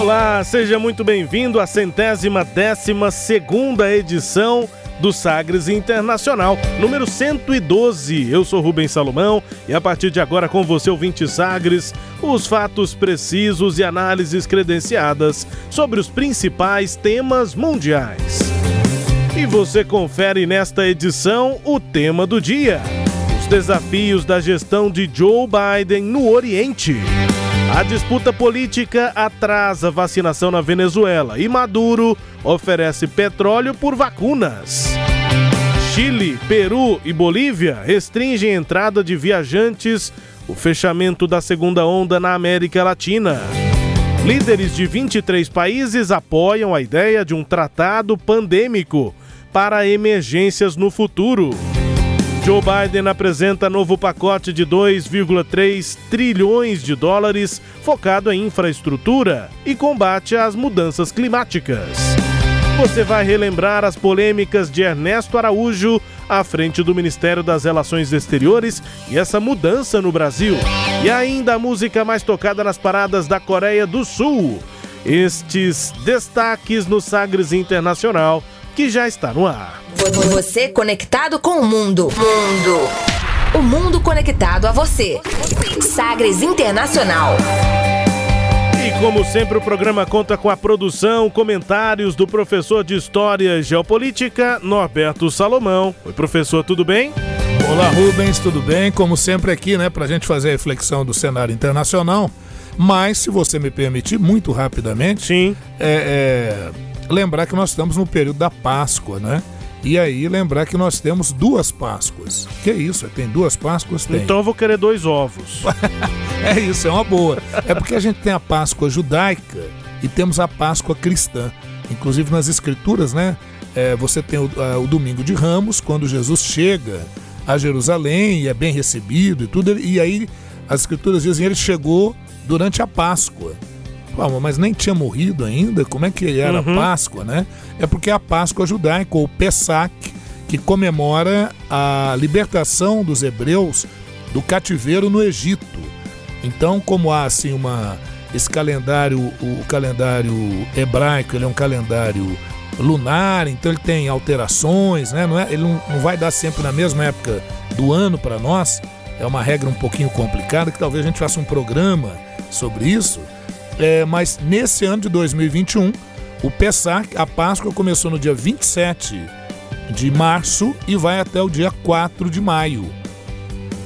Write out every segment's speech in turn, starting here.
Olá, seja muito bem-vindo à centésima décima segunda edição do Sagres Internacional, número 112. Eu sou Rubens Salomão e a partir de agora com você, ouvinte Sagres, os fatos precisos e análises credenciadas sobre os principais temas mundiais. E você confere nesta edição o tema do dia: os desafios da gestão de Joe Biden no Oriente. A disputa política atrasa vacinação na Venezuela e Maduro oferece petróleo por vacunas. Chile, Peru e Bolívia restringem a entrada de viajantes, o fechamento da segunda onda na América Latina. Líderes de 23 países apoiam a ideia de um tratado pandêmico para emergências no futuro. Joe Biden apresenta novo pacote de 2,3 trilhões de dólares focado em infraestrutura e combate às mudanças climáticas. Você vai relembrar as polêmicas de Ernesto Araújo à frente do Ministério das Relações Exteriores e essa mudança no Brasil. E ainda a música mais tocada nas paradas da Coreia do Sul. Estes destaques no Sagres Internacional que já está no ar. Você conectado com o mundo. Mundo. O mundo conectado a você. Sagres Internacional. E como sempre, o programa conta com a produção, comentários do professor de História e Geopolítica, Norberto Salomão. Oi, professor, tudo bem? Olá, Rubens, tudo bem? Como sempre aqui, né, para a gente fazer a reflexão do cenário internacional. Mas, se você me permitir, muito rapidamente, Sim. é, é lembrar que nós estamos no período da Páscoa, né? E aí lembrar que nós temos duas Páscoas. Que isso? Tem duas Páscoas? Tem. Então eu vou querer dois ovos. é isso, é uma boa. É porque a gente tem a Páscoa judaica e temos a Páscoa cristã. Inclusive nas escrituras, né? É, você tem o, a, o domingo de Ramos, quando Jesus chega a Jerusalém e é bem recebido e tudo. E aí as escrituras dizem ele chegou durante a Páscoa. Mas nem tinha morrido ainda? Como é que era uhum. a Páscoa, né? É porque a Páscoa judaica, ou Pesach, que comemora a libertação dos hebreus do cativeiro no Egito. Então, como há assim uma esse calendário, o, o calendário hebraico, ele é um calendário lunar, então ele tem alterações, né? Não é, ele não, não vai dar sempre na mesma época do ano para nós. É uma regra um pouquinho complicada que talvez a gente faça um programa sobre isso. É, mas nesse ano de 2021, o Pessah, a Páscoa começou no dia 27 de março e vai até o dia 4 de maio.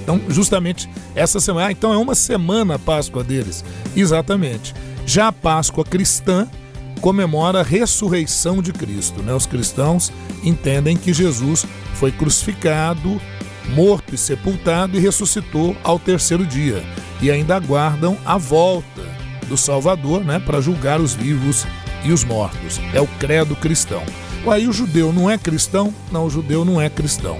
Então, justamente essa semana. Ah, então é uma semana a Páscoa deles. Exatamente. Já a Páscoa cristã comemora a ressurreição de Cristo. Né? Os cristãos entendem que Jesus foi crucificado, morto e sepultado e ressuscitou ao terceiro dia. E ainda aguardam a volta do Salvador, né, para julgar os vivos e os mortos. É o credo cristão. Aí o judeu não é cristão? Não, o judeu não é cristão.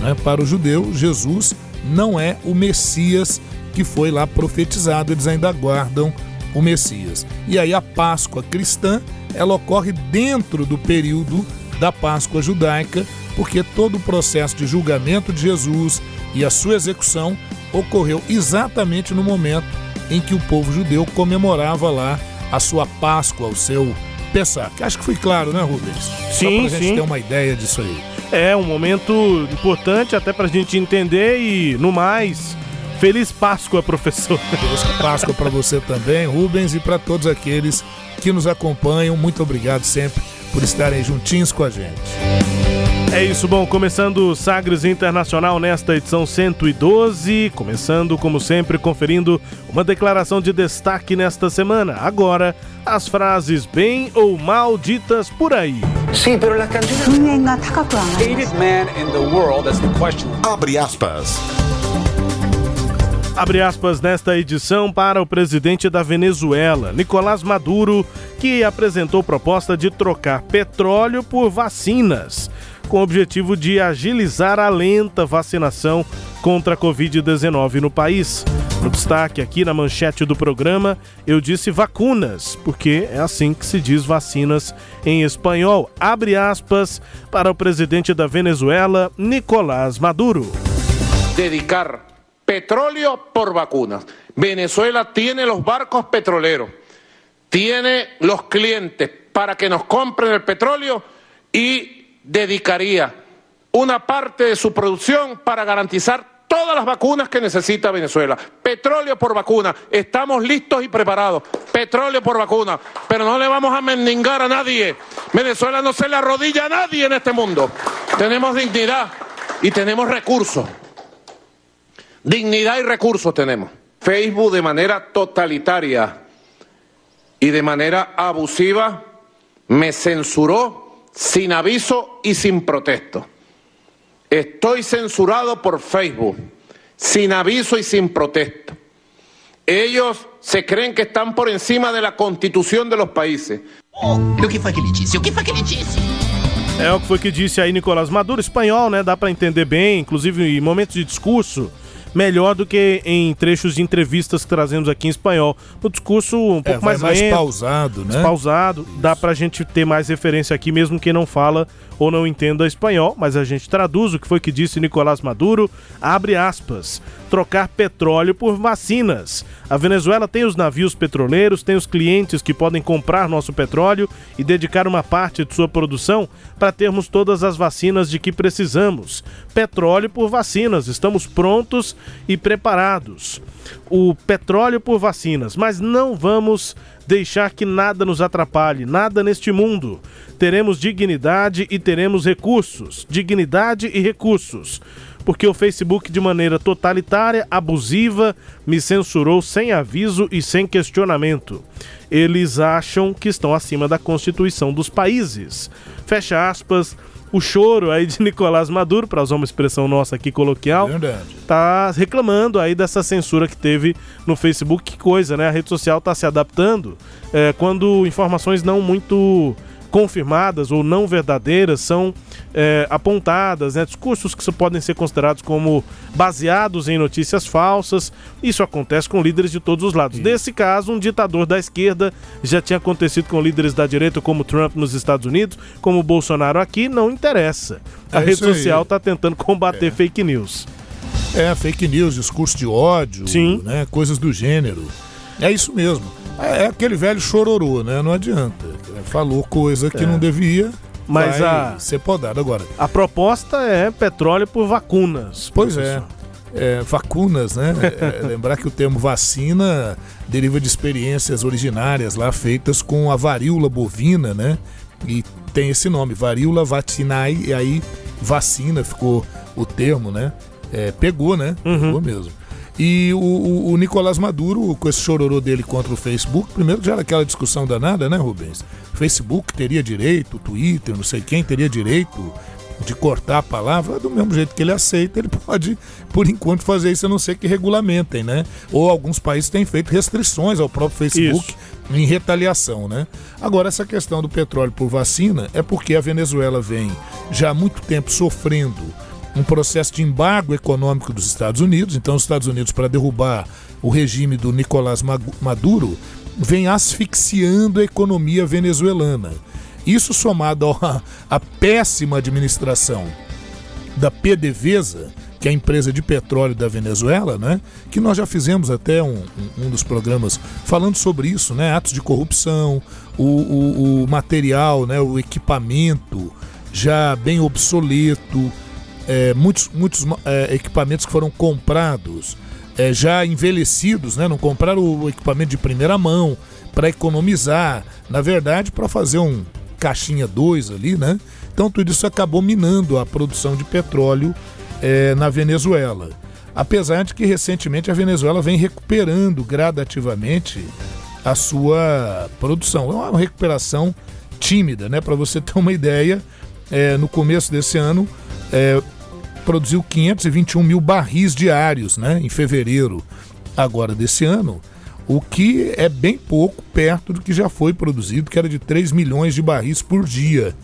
Né? Para o judeu, Jesus não é o Messias que foi lá profetizado, eles ainda aguardam o Messias. E aí a Páscoa cristã, ela ocorre dentro do período da Páscoa judaica, porque todo o processo de julgamento de Jesus e a sua execução ocorreu exatamente no momento em que o povo judeu comemorava lá a sua Páscoa, o seu Pessah. Acho que foi claro, né, Rubens? Sim, Só pra sim. gente ter uma ideia disso aí. É um momento importante até pra gente entender e, no mais, feliz Páscoa, professor. Feliz Páscoa para você também, Rubens, e para todos aqueles que nos acompanham. Muito obrigado sempre por estarem juntinhos com a gente. É isso, bom, começando o Sagres Internacional nesta edição 112, começando como sempre conferindo uma declaração de destaque nesta semana. Agora, as frases bem ou mal ditas por aí. Sim, pero la man in the world, that's the question. Abre aspas. Abre aspas nesta edição para o presidente da Venezuela, Nicolás Maduro, que apresentou proposta de trocar petróleo por vacinas com o objetivo de agilizar a lenta vacinação contra a Covid-19 no país. No destaque aqui na manchete do programa, eu disse vacunas, porque é assim que se diz vacinas em espanhol. Abre aspas para o presidente da Venezuela, Nicolás Maduro. Dedicar petróleo por vacunas. Venezuela tiene los barcos petroleros, tiene los clientes para que nos compren el petróleo y dedicaría una parte de su producción para garantizar todas las vacunas que necesita Venezuela. Petróleo por vacuna. Estamos listos y preparados. Petróleo por vacuna. Pero no le vamos a mendigar a nadie. Venezuela no se le arrodilla a nadie en este mundo. Tenemos dignidad y tenemos recursos. Dignidad y recursos tenemos. Facebook de manera totalitaria y de manera abusiva me censuró sin aviso y sin protesto. Estoy censurado por Facebook, sin aviso y sin protesto. Ellos se creen que están por encima de la constitución de los países. Oh, o que foi que ele disse? O que foi que ele disse? É o que foi que disse aí Nicolás Maduro, espanhol, né? Dá para entender bem, inclusive em momentos de discurso melhor do que em trechos de entrevistas que trazemos aqui em espanhol. O discurso um pouco É, mais, mais lento, pausado, né? pausado. Dá pra gente ter mais referência aqui, mesmo quem não fala ou não entenda espanhol, mas a gente traduz o que foi que disse Nicolás Maduro. Abre aspas. Trocar petróleo por vacinas. A Venezuela tem os navios petroleiros, tem os clientes que podem comprar nosso petróleo e dedicar uma parte de sua produção para termos todas as vacinas de que precisamos. Petróleo por vacinas. Estamos prontos e preparados. O petróleo por vacinas, mas não vamos deixar que nada nos atrapalhe, nada neste mundo. Teremos dignidade e teremos recursos. Dignidade e recursos. Porque o Facebook, de maneira totalitária, abusiva, me censurou sem aviso e sem questionamento. Eles acham que estão acima da Constituição dos países. Fecha aspas. O choro aí de Nicolás Maduro, para usar uma expressão nossa aqui coloquial, Verdade. tá reclamando aí dessa censura que teve no Facebook. Que coisa, né? A rede social tá se adaptando é, quando informações não muito confirmadas ou não verdadeiras são é, apontadas, né? discursos que podem ser considerados como baseados em notícias falsas. Isso acontece com líderes de todos os lados. Nesse caso, um ditador da esquerda já tinha acontecido com líderes da direita, como Trump nos Estados Unidos, como Bolsonaro aqui, não interessa. A É rede social está tentando combater fake news. É, fake news, discurso de ódio, Sim. né? Coisas do gênero. É isso mesmo. É, é aquele velho chororô, né? Não adianta. Falou coisa que não devia, É. Mas a- ser podado agora. A proposta é petróleo por vacunas. Pois é. professor. É, vacunas, né? É, lembrar que o termo vacina deriva de experiências originárias lá feitas com a varíola bovina, né? E tem esse nome, varíola vacinae, e aí vacina ficou o termo, né? É, pegou, né? Pegou mesmo. E o, o, o Nicolás Maduro, com esse chororô dele contra o Facebook, primeiro já era aquela discussão danada, né, Rubens? Facebook teria direito, Twitter, não sei quem teria direito de cortar a palavra, do mesmo jeito que ele aceita, ele pode, por enquanto, fazer isso, a não ser que regulamentem, né? Ou alguns países têm feito restrições ao próprio Facebook Isso. em retaliação, né? Agora, essa questão do petróleo por vacina é porque a Venezuela vem já há muito tempo sofrendo um processo de embargo econômico dos Estados Unidos. Então, os Estados Unidos, para derrubar o regime do Nicolás Maduro, vem asfixiando a economia venezuelana. Isso somado à péssima administração da PDVSA, que é a empresa de petróleo da Venezuela, né? Que nós já fizemos até um, um- um dos programas falando sobre isso, né? Atos de corrupção, o, o- o material, né? O equipamento já bem obsoleto, é, muitos, muitos é, equipamentos que foram comprados é, já envelhecidos, né? Não compraram o equipamento de primeira mão para economizar, na verdade, para fazer um caixinha 2 ali, né? Então tudo isso acabou minando a produção de petróleo é, na Venezuela. Apesar de que recentemente a Venezuela vem recuperando gradativamente a sua produção. É uma recuperação tímida, né? Para você ter uma ideia, é, no começo desse ano, é, produziu 521 mil barris diários né, em fevereiro agora desse ano, o que é bem pouco perto do que já foi produzido, que era de 3 milhões de barris por dia.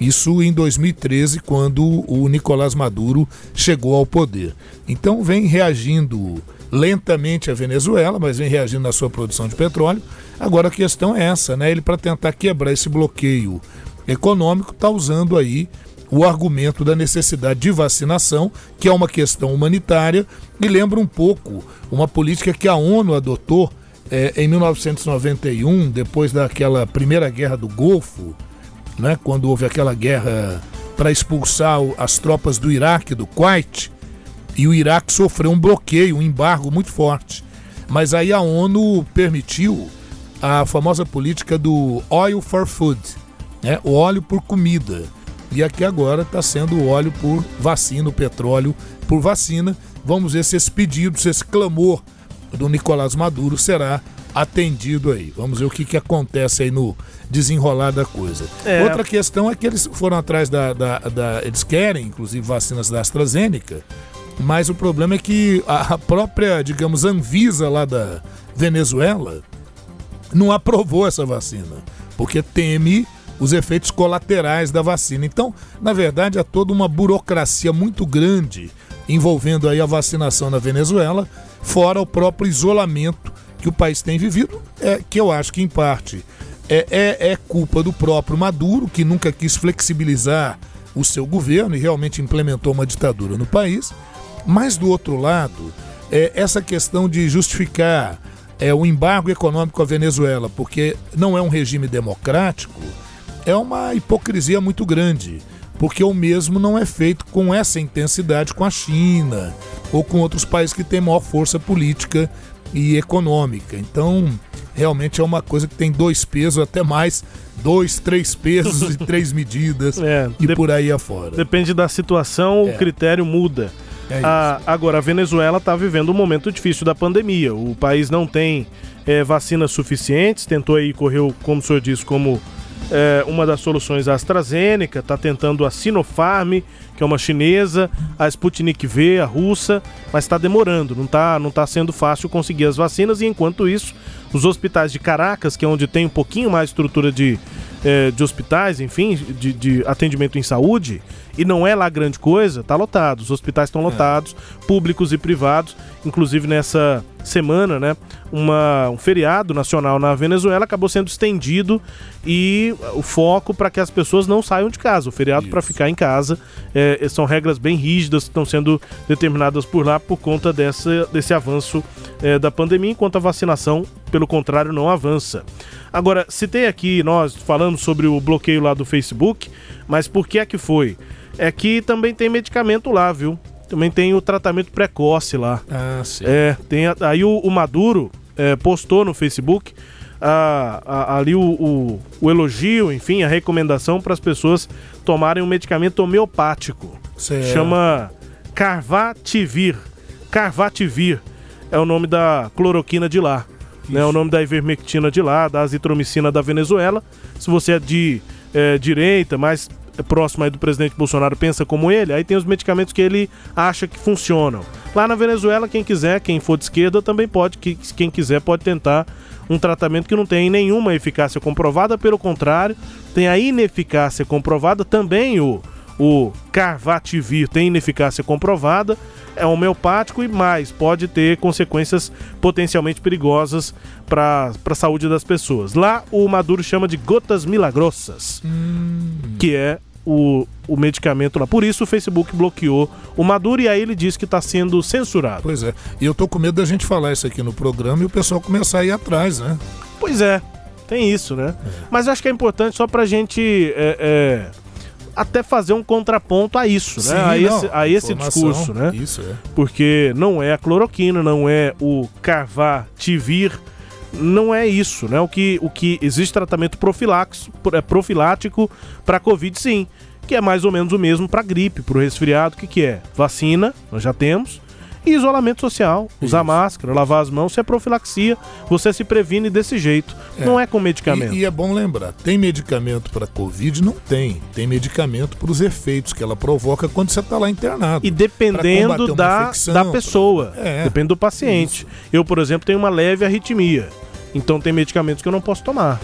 Isso em 2013, quando o Nicolás Maduro chegou ao poder. Então vem reagindo lentamente a Venezuela, mas vem reagindo na sua produção de petróleo. Agora a questão é essa, né? Ele para tentar quebrar esse bloqueio econômico está usando aí o argumento da necessidade de vacinação, que é uma questão humanitária, e lembra um pouco uma política que a ONU adotou é, em 1991, depois daquela primeira guerra do Golfo, né, quando houve aquela guerra para expulsar as tropas do Iraque, do Kuwait, e o Iraque sofreu um bloqueio, um embargo muito forte. Mas aí a ONU permitiu a famosa política do oil for food, né, o óleo por comida. E aqui agora está sendo o óleo por vacina, o petróleo por vacina. Vamos ver se esse pedido, se esse clamor do Nicolás Maduro será atendido aí. Vamos ver o que, que acontece aí no desenrolar da coisa. É. Outra questão é que eles foram atrás da, da, da, Eles querem, inclusive, vacinas da AstraZeneca, mas o problema é que a própria, digamos, Anvisa lá da Venezuela não aprovou essa vacina, porque teme os efeitos colaterais da vacina. Então, na verdade, há toda uma burocracia muito grande envolvendo aí a vacinação na Venezuela, fora o próprio isolamento que o país tem vivido, é, que eu acho que em parte é, é, é culpa do próprio Maduro, que nunca quis flexibilizar o seu governo e realmente implementou uma ditadura no país. Mas do outro lado, é, essa questão de justificar é, o embargo econômico à Venezuela, porque não é um regime democrático, é uma hipocrisia muito grande, porque o mesmo não é feito com essa intensidade com a China ou com outros países que têm maior força política e econômica. Então, realmente é uma coisa que tem dois pesos, até mais, dois, três pesos e três medidas é, e por aí afora. Depende da situação, é. o critério muda. É a, agora, a Venezuela está vivendo um momento difícil da pandemia. O país não tem é, vacinas suficientes, tentou aí, correu, como o senhor disse, como é, uma das soluções a AstraZeneca, está tentando a Sinopharm, que é uma chinesa, a Sputnik V, a russa, mas está demorando, não está não tá sendo fácil conseguir as vacinas. E enquanto isso, os hospitais de Caracas, que é onde tem um pouquinho mais estrutura de, é, de hospitais, enfim, de, de, atendimento em saúde, e não é lá grande coisa, tá lotado. Os hospitais estão é. lotados, é. públicos e privados. Inclusive nessa semana, né, uma, um feriado nacional na Venezuela acabou sendo estendido e o foco para que as pessoas não saiam de casa. O feriado para ficar em casa é, são regras bem rígidas que estão sendo determinadas por lá por conta dessa, desse avanço é, da pandemia, enquanto a vacinação, pelo contrário, não avança. Agora, citei aqui, nós falamos sobre o bloqueio lá do Facebook, mas por que é que foi? É que também tem medicamento lá, viu? Também tem o tratamento precoce lá. Ah, sim. É, tem aí o, o Maduro é, postou no Facebook a, a, ali o, o, o, elogio, enfim, a recomendação para as pessoas tomarem um medicamento homeopático. Certo. Chama Carvativir. Carvativir é o nome da cloroquina de lá né, o nome da ivermectina de lá, da azitromicina da Venezuela. Se você é de é, direita, mais próximo aí do presidente Bolsonaro, pensa como ele, aí tem os medicamentos que ele acha que funcionam. Lá na Venezuela, quem quiser, quem for de esquerda, também pode, que, quem quiser pode tentar um tratamento que não tem nenhuma eficácia comprovada, pelo contrário, tem a ineficácia comprovada também o o Carvativir tem ineficácia comprovada, é homeopático e mais, pode ter consequências potencialmente perigosas para a saúde das pessoas. Lá o Maduro chama de gotas milagrosas, hum. que é o, o medicamento lá. Por isso o Facebook bloqueou o Maduro e aí ele diz que está sendo censurado. Pois é. E eu tô com medo da gente falar isso aqui no programa e o pessoal começar a ir atrás, né? Pois é. Tem isso, né? É. Mas acho que é importante só pra gente é, é até fazer um contraponto a isso, Sim, né? A não, esse, a esse discurso, né? Isso é. Porque não é a cloroquina, não é o carvativir, não é isso, né? O que, o que existe tratamento profilático, é profilático para Covid, sim, que é mais ou menos o mesmo para gripe, para o resfriado. O que, que é? Vacina, nós já temos, E isolamento social, usar máscara, lavar as mãos, isso é profilaxia, você se previne desse jeito. Não é com medicamento. E, e é bom lembrar, tem medicamento para Covid? Não tem. Tem medicamento para os efeitos que ela provoca quando você está lá internado. E Pra dependendo da, infecção, da pra- pessoa, É. depende do paciente. Eu, por exemplo, tenho uma leve arritmia, então tem medicamentos que eu não posso tomar.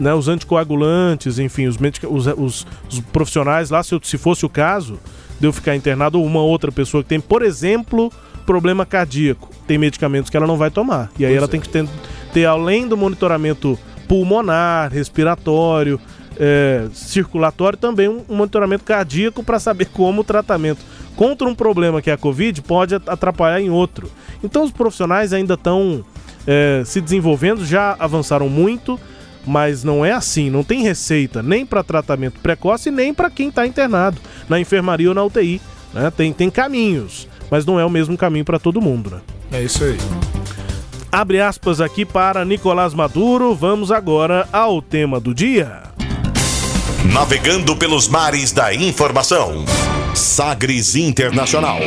Né, os anticoagulantes, enfim, os, medica- os, os- os profissionais lá, se, eu- se fosse o caso de eu ficar internado ou uma outra pessoa que tem, por exemplo, problema cardíaco, tem medicamentos que ela não vai tomar. E aí Pois ela é. tem que ter, ter, além do monitoramento pulmonar, respiratório, é, circulatório, também um, um monitoramento cardíaco para saber como o tratamento contra um problema que é a Covid pode at- atrapalhar em outro. Então os profissionais ainda estão é, se desenvolvendo, já avançaram muito, mas não é assim, não tem receita nem para tratamento precoce nem para quem está internado na enfermaria ou na UTI. Né? Tem, tem caminhos, mas não é o mesmo caminho para todo mundo. Né? É isso aí. Abre aspas aqui para Nicolás Maduro. Vamos agora ao tema do dia. Navegando pelos mares da informação. Sagres Internacional.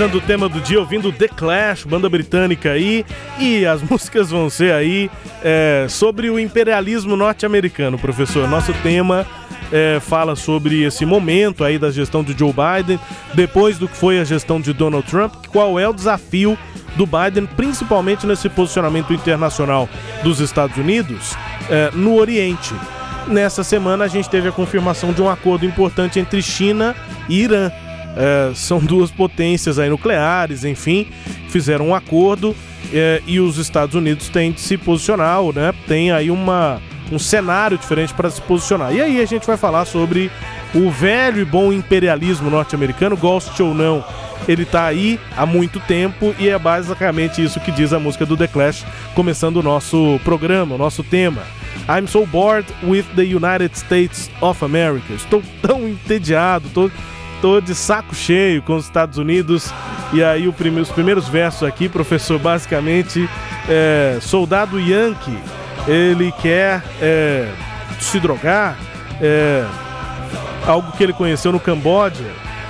Começando o tema do dia, ouvindo The Clash, banda britânica aí, e as músicas vão ser aí é, sobre o imperialismo norte-americano, professor. Nosso tema é, fala sobre esse momento aí da gestão de Joe Biden, depois do que foi a gestão de Donald Trump, qual é o desafio do Biden, principalmente nesse posicionamento internacional dos Estados Unidos é, no Oriente. Nessa semana a gente teve a confirmação de um acordo importante entre China e Irã. É, são duas potências aí nucleares, enfim, fizeram um acordo é, e os Estados Unidos têm de se posicionar, né? Tem aí uma, um cenário diferente para se posicionar. E aí a gente vai falar sobre o velho e bom imperialismo norte-americano, goste ou não. Ele tá aí há muito tempo e é basicamente isso que diz a música do The Clash, começando o nosso programa, o nosso tema. I'm so bored with the United States of America. Estou tão entediado, tô, tô de saco cheio com os Estados Unidos. E aí os primeiros versos aqui, professor, basicamente, é, soldado Yankee, ele quer é, se drogar, é, algo que ele conheceu no Camboja,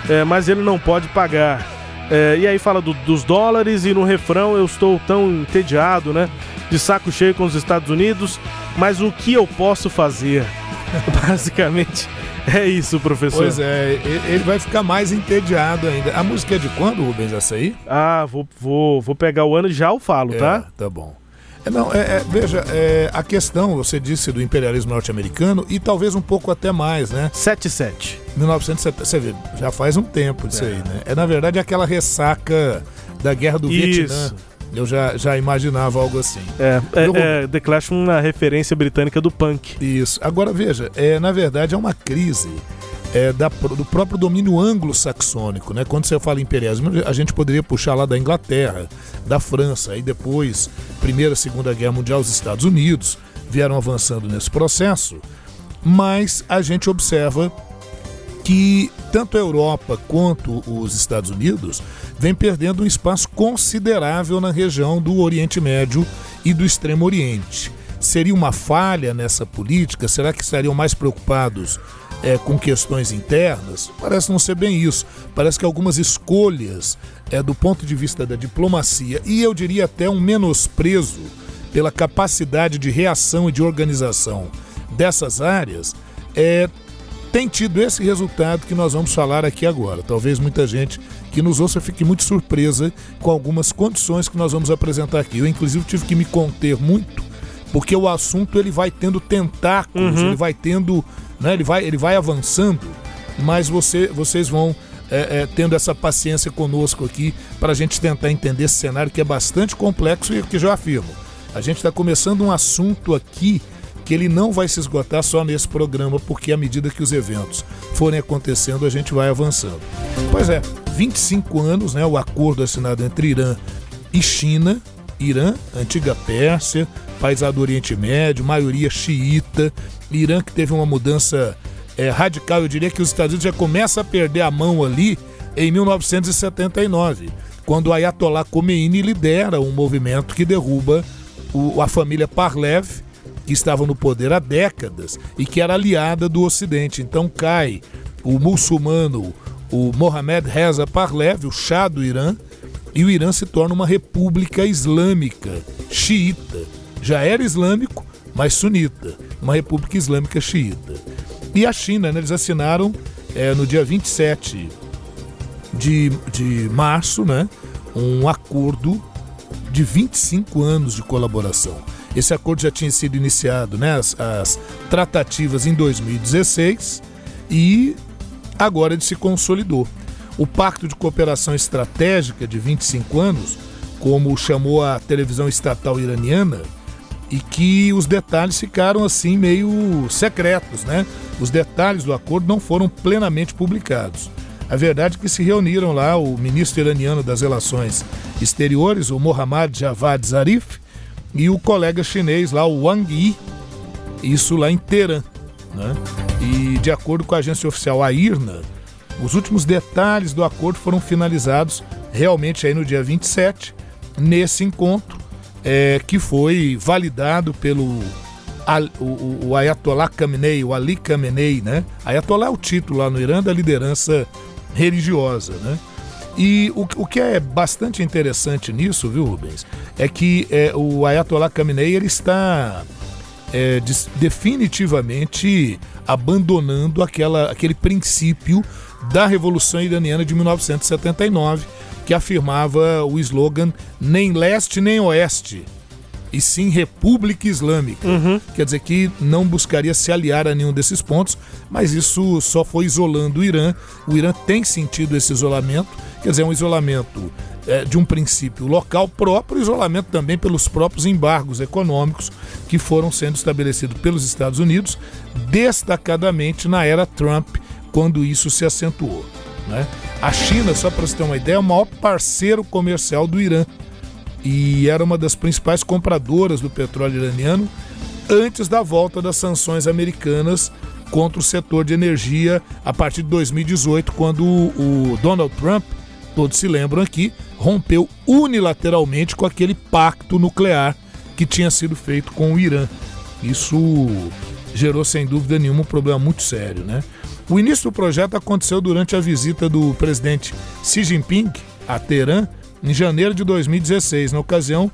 é, mas ele não pode pagar. É, e aí fala do- dos dólares e no refrão eu estou tão entediado, né? De saco cheio com os Estados Unidos, mas o que eu posso fazer? Basicamente é isso, professor. Pois é, ele vai ficar mais entediado ainda. A música é de quando, Rubens, essa aí? Ah, vou, vou, vou pegar o ano e já eu falo, tá? É, tá bom. É, não, é, é, veja, é, a questão, você disse do imperialismo norte-americano e talvez um pouco até mais, né? 77. 1970, você vê, já faz um tempo disso aí, né? É na verdade aquela ressaca da guerra do Isso. Vietnã. Eu já, já imaginava algo assim. É, é, Eu- é The Clash uma referência britânica do punk. Isso. Agora veja, é, na verdade é uma crise é, da, do próprio domínio anglo-saxônico, né? Quando você fala imperialismo, a gente poderia puxar lá da Inglaterra, da França, aí depois, Primeira, Segunda Guerra Mundial, os Estados Unidos vieram avançando nesse processo, mas a gente observa que tanto a Europa quanto os Estados Unidos vêm perdendo um espaço considerável na região do Oriente Médio e do Extremo Oriente. Seria uma falha nessa política? Será que estariam mais preocupados eh, com questões internas? Parece não ser bem isso. Parece que algumas escolhas eh, do ponto de vista da diplomacia e eu diria até um menosprezo pela capacidade de reação e de organização dessas áreas é, tem tido esse resultado que nós vamos falar aqui agora. Talvez muita gente que nos ouça fique muito surpresa com algumas condições que nós vamos apresentar aqui. Eu, inclusive, tive que me conter muito, porque o assunto ele vai tendo tentáculos, ele vai tendo, né, ele, vai, ele vai avançando mas você, vocês vão é, é, tendo essa paciência conosco aqui para a gente tentar entender esse cenário que é bastante complexo e que já afirmo. A gente está começando um assunto aqui que ele não vai se esgotar só nesse programa, porque à medida que os eventos forem acontecendo, a gente vai avançando. Pois é, 25 anos, né, o acordo assinado entre Irã e China, Irã, antiga Pérsia, país do Oriente Médio, maioria xiita, Irã que teve uma mudança é, radical, eu diria que os Estados Unidos já começa a perder a mão ali em 1979, quando o Ayatollah Khomeini lidera um movimento que derruba o- a família Parlev, que estava no poder há décadas e que era aliada do Ocidente. Então cai o muçulmano, o Mohammed Reza Parlev, o Shah do Irã, e o Irã se torna uma república islâmica xiita. Já era islâmico, mas sunita, uma república islâmica xiita. E a China, né, eles assinaram eh, no dia 27 de, de março, né, um acordo de 25 anos de colaboração. Esse acordo já tinha sido iniciado, né, as, as tratativas em 2016 e agora ele se consolidou. O Pacto de Cooperação Estratégica de 25 anos, como chamou a televisão estatal iraniana, e que os detalhes ficaram assim meio secretos, né? Os detalhes do acordo não foram plenamente publicados. A verdade é que se reuniram lá o ministro iraniano das Relações Exteriores, o Mohammad Javad Zarif, e o colega chinês lá, o Wang Yi, isso lá em Teherã. Né? E de acordo com a agência oficial a IRNA, os últimos detalhes do acordo foram finalizados realmente aí no dia 27, nesse encontro, é, que foi validado pelo o- o Ayatollah Khamenei, o Ali Khamenei, né? Ayatollah é o título lá no Irã da liderança religiosa, né? E o, o que é bastante interessante nisso, viu, Rubens, é que é, o Ayatollah Khamenei ele está é, definitivamente abandonando aquela, aquele princípio da Revolução Iraniana de 1979, que afirmava o slogan nem leste nem oeste, e sim República Islâmica. Quer dizer que não buscaria se aliar a nenhum desses pontos, mas isso só foi isolando o Irã. O Irã tem sentido esse isolamento, quer dizer, um isolamento eh, de um princípio local próprio, isolamento também pelos próprios embargos econômicos que foram sendo estabelecidos pelos Estados Unidos, destacadamente na era Trump, quando isso se acentuou. né? A China, só para você ter uma ideia, é o maior parceiro comercial do Irã e era uma das principais compradoras do petróleo iraniano antes da volta das sanções americanas contra o setor de energia a partir de 2018, quando o Donald Trump, todos se lembram aqui, rompeu unilateralmente com aquele pacto nuclear que tinha sido feito com o Irã. Isso gerou sem dúvida nenhuma um problema muito sério, né? O início do projeto aconteceu durante a visita do presidente Xi Jinping a Teherã em janeiro de 2016. Na ocasião,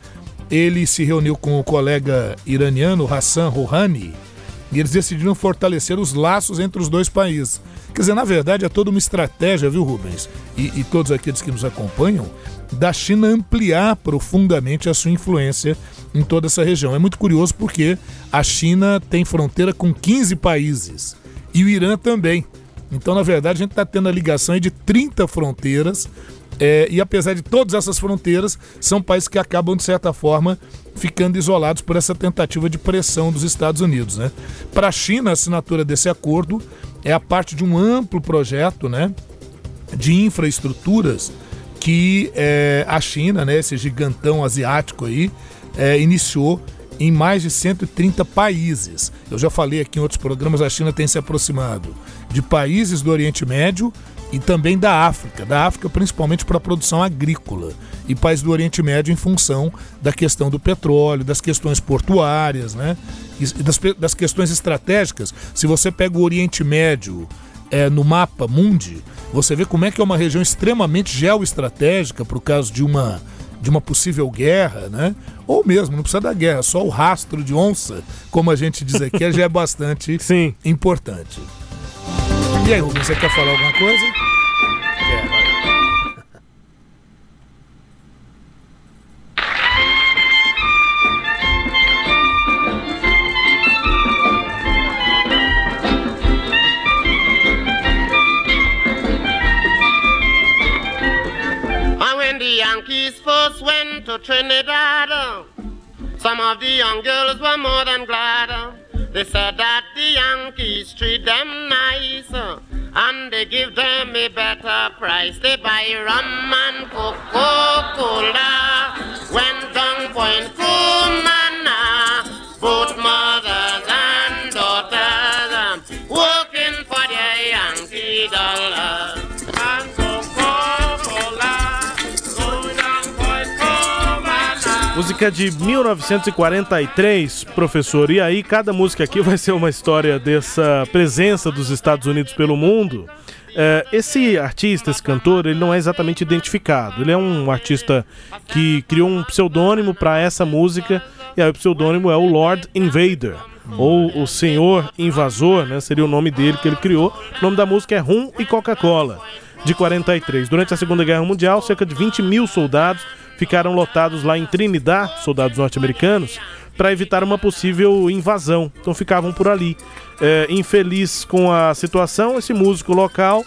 ele se reuniu com o colega iraniano Hassan Rouhani e eles decidiram fortalecer os laços entre os dois países. Quer dizer, na verdade, é toda uma estratégia, viu, Rubens? E, e todos aqueles que nos acompanham, da China ampliar profundamente a sua influência em toda essa região. É muito curioso porque a China tem fronteira com 15 países e o Irã também. Então, na verdade, a gente está tendo a ligação de 30 fronteiras é, e apesar de todas essas fronteiras, são países que acabam, de certa forma, ficando isolados por essa tentativa de pressão dos Estados Unidos. Né? Para a China, a assinatura desse acordo é a parte de um amplo projeto né, de infraestruturas que é, a China, né, esse gigantão asiático aí, é, iniciou em mais de 130 países. Eu já falei aqui em outros programas, a China tem se aproximado de países do Oriente Médio e também da África, da África principalmente para a produção agrícola e países do Oriente Médio em função da questão do petróleo, das questões portuárias, né? E das, das questões estratégicas. Se você pega o Oriente Médio é, no mapa mundi, você vê como é que é uma região extremamente geoestratégica para o caso de uma de uma possível guerra, né? Ou mesmo, não precisa da guerra, só o rastro de onça, como a gente diz aqui, já é bastante Sim. importante. E aí, Rubens, você quer falar alguma coisa? Quer, Trinidad. Some of the young girls were more than glad. They said that the Yankees treat them nice, and they give them a better price. They buy rum and Coca-Cola when down Point Cumana, both Música de 1943, professor. E aí, cada música aqui vai ser uma história dessa presença dos Estados Unidos pelo mundo. É, esse artista, esse cantor, ele não é exatamente identificado. Ele é um artista que criou um pseudônimo para essa música. E aí, o pseudônimo é o Lord Invader. Ou o Senhor Invasor, né? Seria o nome dele que ele criou. O nome da música é Rum e Coca-Cola, de 43. Durante a Segunda Guerra Mundial, cerca de 20 mil soldados ficaram lotados lá em Trinidad, soldados norte-americanos, para evitar uma possível invasão. Então ficavam por ali. É, infeliz com a situação, esse músico local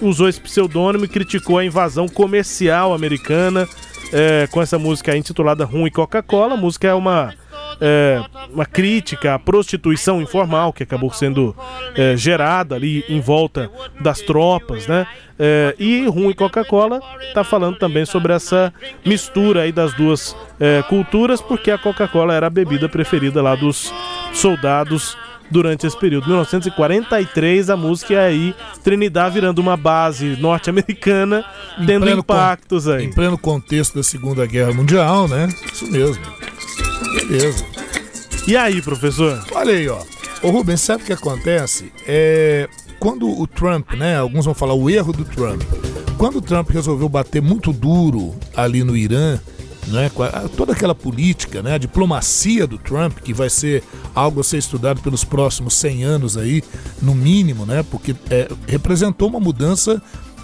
usou esse pseudônimo e criticou a invasão comercial americana é, com essa música intitulada Rum e Coca-Cola. A música é uma, é, uma crítica à prostituição informal que acabou sendo é, gerada ali em volta das tropas, né? É, e Rum e Coca-Cola está falando também sobre essa mistura aí das duas é, culturas, porque a Coca-Cola era a bebida preferida lá dos soldados durante esse período. 1943, a música é aí, Trinidad virando uma base norte-americana, tendo pleno impactos aí. Em pleno contexto da Segunda Guerra Mundial, né? Isso mesmo. Beleza. E aí, professor? Olha aí, ó. Ô Rubens, sabe o que acontece? É, quando o Trump, né? Alguns vão falar o erro do Trump. Quando o Trump resolveu bater muito duro ali no Irã, né, toda aquela política, né, a diplomacia do Trump, que vai ser algo a ser estudado pelos próximos 100 anos aí, no mínimo, né, porque é, representou uma mudança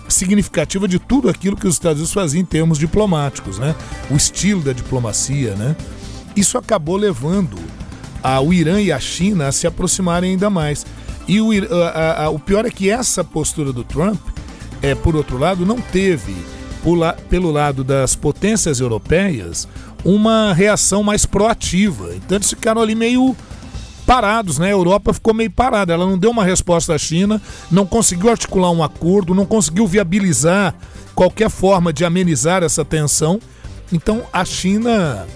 significativa de tudo aquilo que os Estados Unidos faziam em termos diplomáticos, né, o estilo da diplomacia, né. Isso acabou levando a, o Irã e a China a se aproximarem ainda mais. E o, a- a- o pior é que essa postura do Trump, é, por outro lado, não teve, la- pelo lado das potências europeias, uma reação mais proativa. Então eles ficaram ali meio parados, né? A Europa ficou meio parada. Ela não deu uma resposta à China, não conseguiu articular um acordo, não conseguiu viabilizar qualquer forma de amenizar essa tensão. Então a China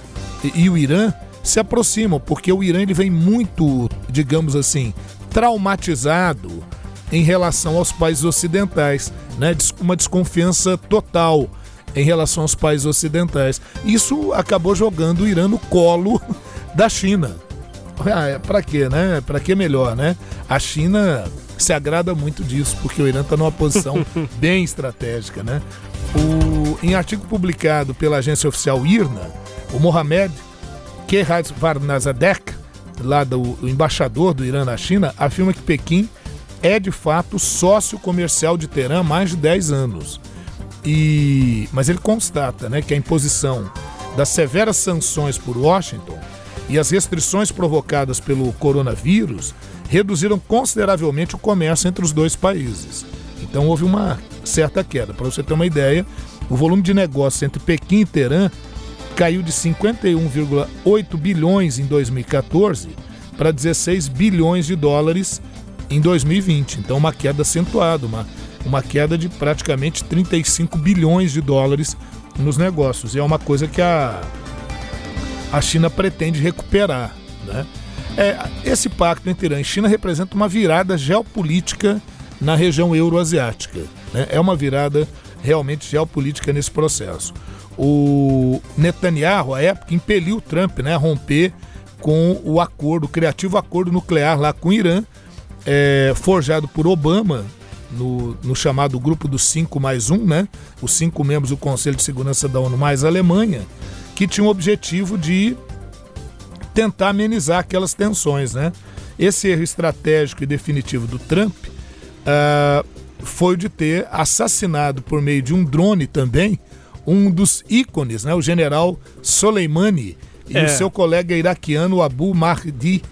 e, o Irã se aproximam, porque o Irã ele vem muito, digamos assim, traumatizado em relação aos países ocidentais, né? Uma desconfiança total em relação aos países ocidentais. Isso acabou jogando o Irã no colo da China. Ah, é, pra quê, né? Pra que melhor, né? A China se agrada muito disso, porque o Irã está numa posição bem estratégica, né? O, em artigo publicado pela agência oficial IRNA, o Mohamed Kehrazvarnazadeh, lá do o embaixador do Irã na China, afirma que Pequim é de fato sócio comercial de Teherã há mais de 10 anos. E, mas ele constata né, que a imposição das severas sanções por Washington e as restrições provocadas pelo coronavírus reduziram consideravelmente o comércio entre os dois países. Então houve uma certa queda. Para você ter uma ideia, o volume de negócios entre Pequim e Teherã caiu de 51,8 bilhões em 2014 para 16 bilhões de dólares em 2020. Então, uma queda acentuada, uma, uma queda de praticamente 35 bilhões de dólares nos negócios. E é uma coisa que a, a China pretende recuperar. Né? É, esse pacto entre Irã e China representa uma virada geopolítica na região euroasiática. Né? É uma virada realmente geopolítica nesse processo. O Netanyahu, à época, impeliu Trump né, a romper com o acordo, o criativo acordo nuclear lá com o Irã, é, forjado por Obama no, no chamado grupo dos cinco mais um, né? Os cinco membros do Conselho de Segurança da ONU mais a Alemanha, que tinha o objetivo de tentar amenizar aquelas tensões, né? Esse erro estratégico e definitivo do Trump ah, foi o de ter assassinado por meio de um drone também um dos ícones, né? O general Soleimani e É. o seu colega iraquiano Abu Mahdi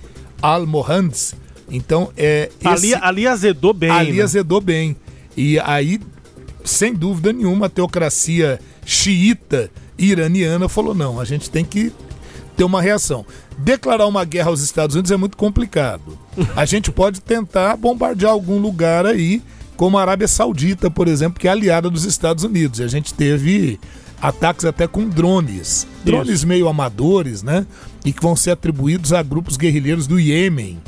al-Mohandes. Então, é Ali, ali azedou bem. ali né? azedou bem. E aí, sem dúvida nenhuma, a teocracia xiita iraniana falou: não, a gente tem que ter uma reação. Declarar uma guerra aos Estados Unidos é muito complicado. A gente pode tentar bombardear algum lugar aí, como a Arábia Saudita, por exemplo, que é aliada dos Estados Unidos. E a gente teve ataques até com drones. Drones meio amadores, né? E que vão ser atribuídos a grupos guerrilheiros do Iêmen.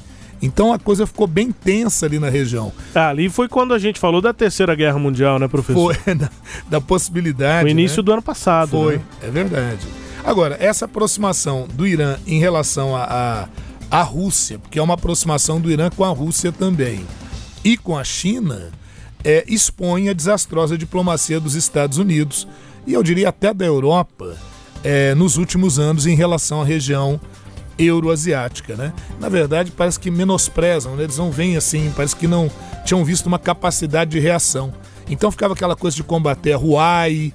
Então a coisa ficou bem tensa ali na região. Ah, ali foi quando a gente falou da Terceira Guerra Mundial, né, professor? Foi da, da possibilidade. No início né? do ano passado. Foi, né? é verdade. Agora, essa aproximação do Irã em relação à a, a, Rússia, porque é uma aproximação do Irã com a Rússia também, e com a China, é, expõe a desastrosa diplomacia dos Estados Unidos e eu diria até da Europa é, nos últimos anos em relação à região euroasiática, né? Na verdade, parece que menosprezam, né? eles não veem assim, parece que não tinham visto uma capacidade de reação. Então ficava aquela coisa de combater a Huawei,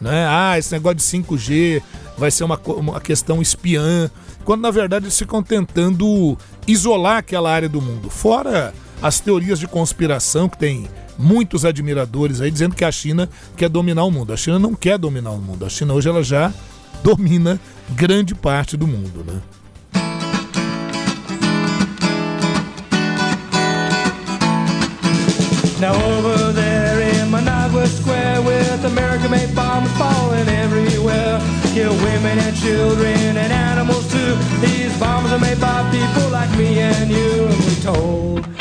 né? Ah, esse negócio de 5G vai ser uma, uma questão espiã, quando na verdade eles ficam tentando isolar aquela área do mundo. Fora as teorias de conspiração que tem muitos admiradores aí dizendo que a China quer dominar o mundo. A China não quer dominar o mundo. A China hoje ela já domina grande parte do mundo, né? Now over there in Managua Square with American-made bombs falling everywhere Kill women and children and animals too These bombs are made by people like me and you And we're told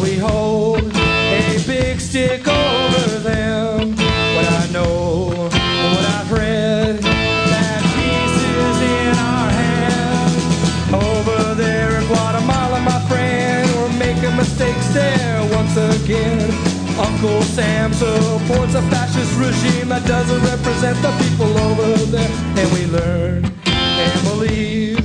we hold a big stick over them. But I know what I've read That peace is in our hands. Over there in Guatemala, my friend We're making mistakes there once again. Uncle Sam supports a fascist regime that doesn't represent the people over there. And we learn and believe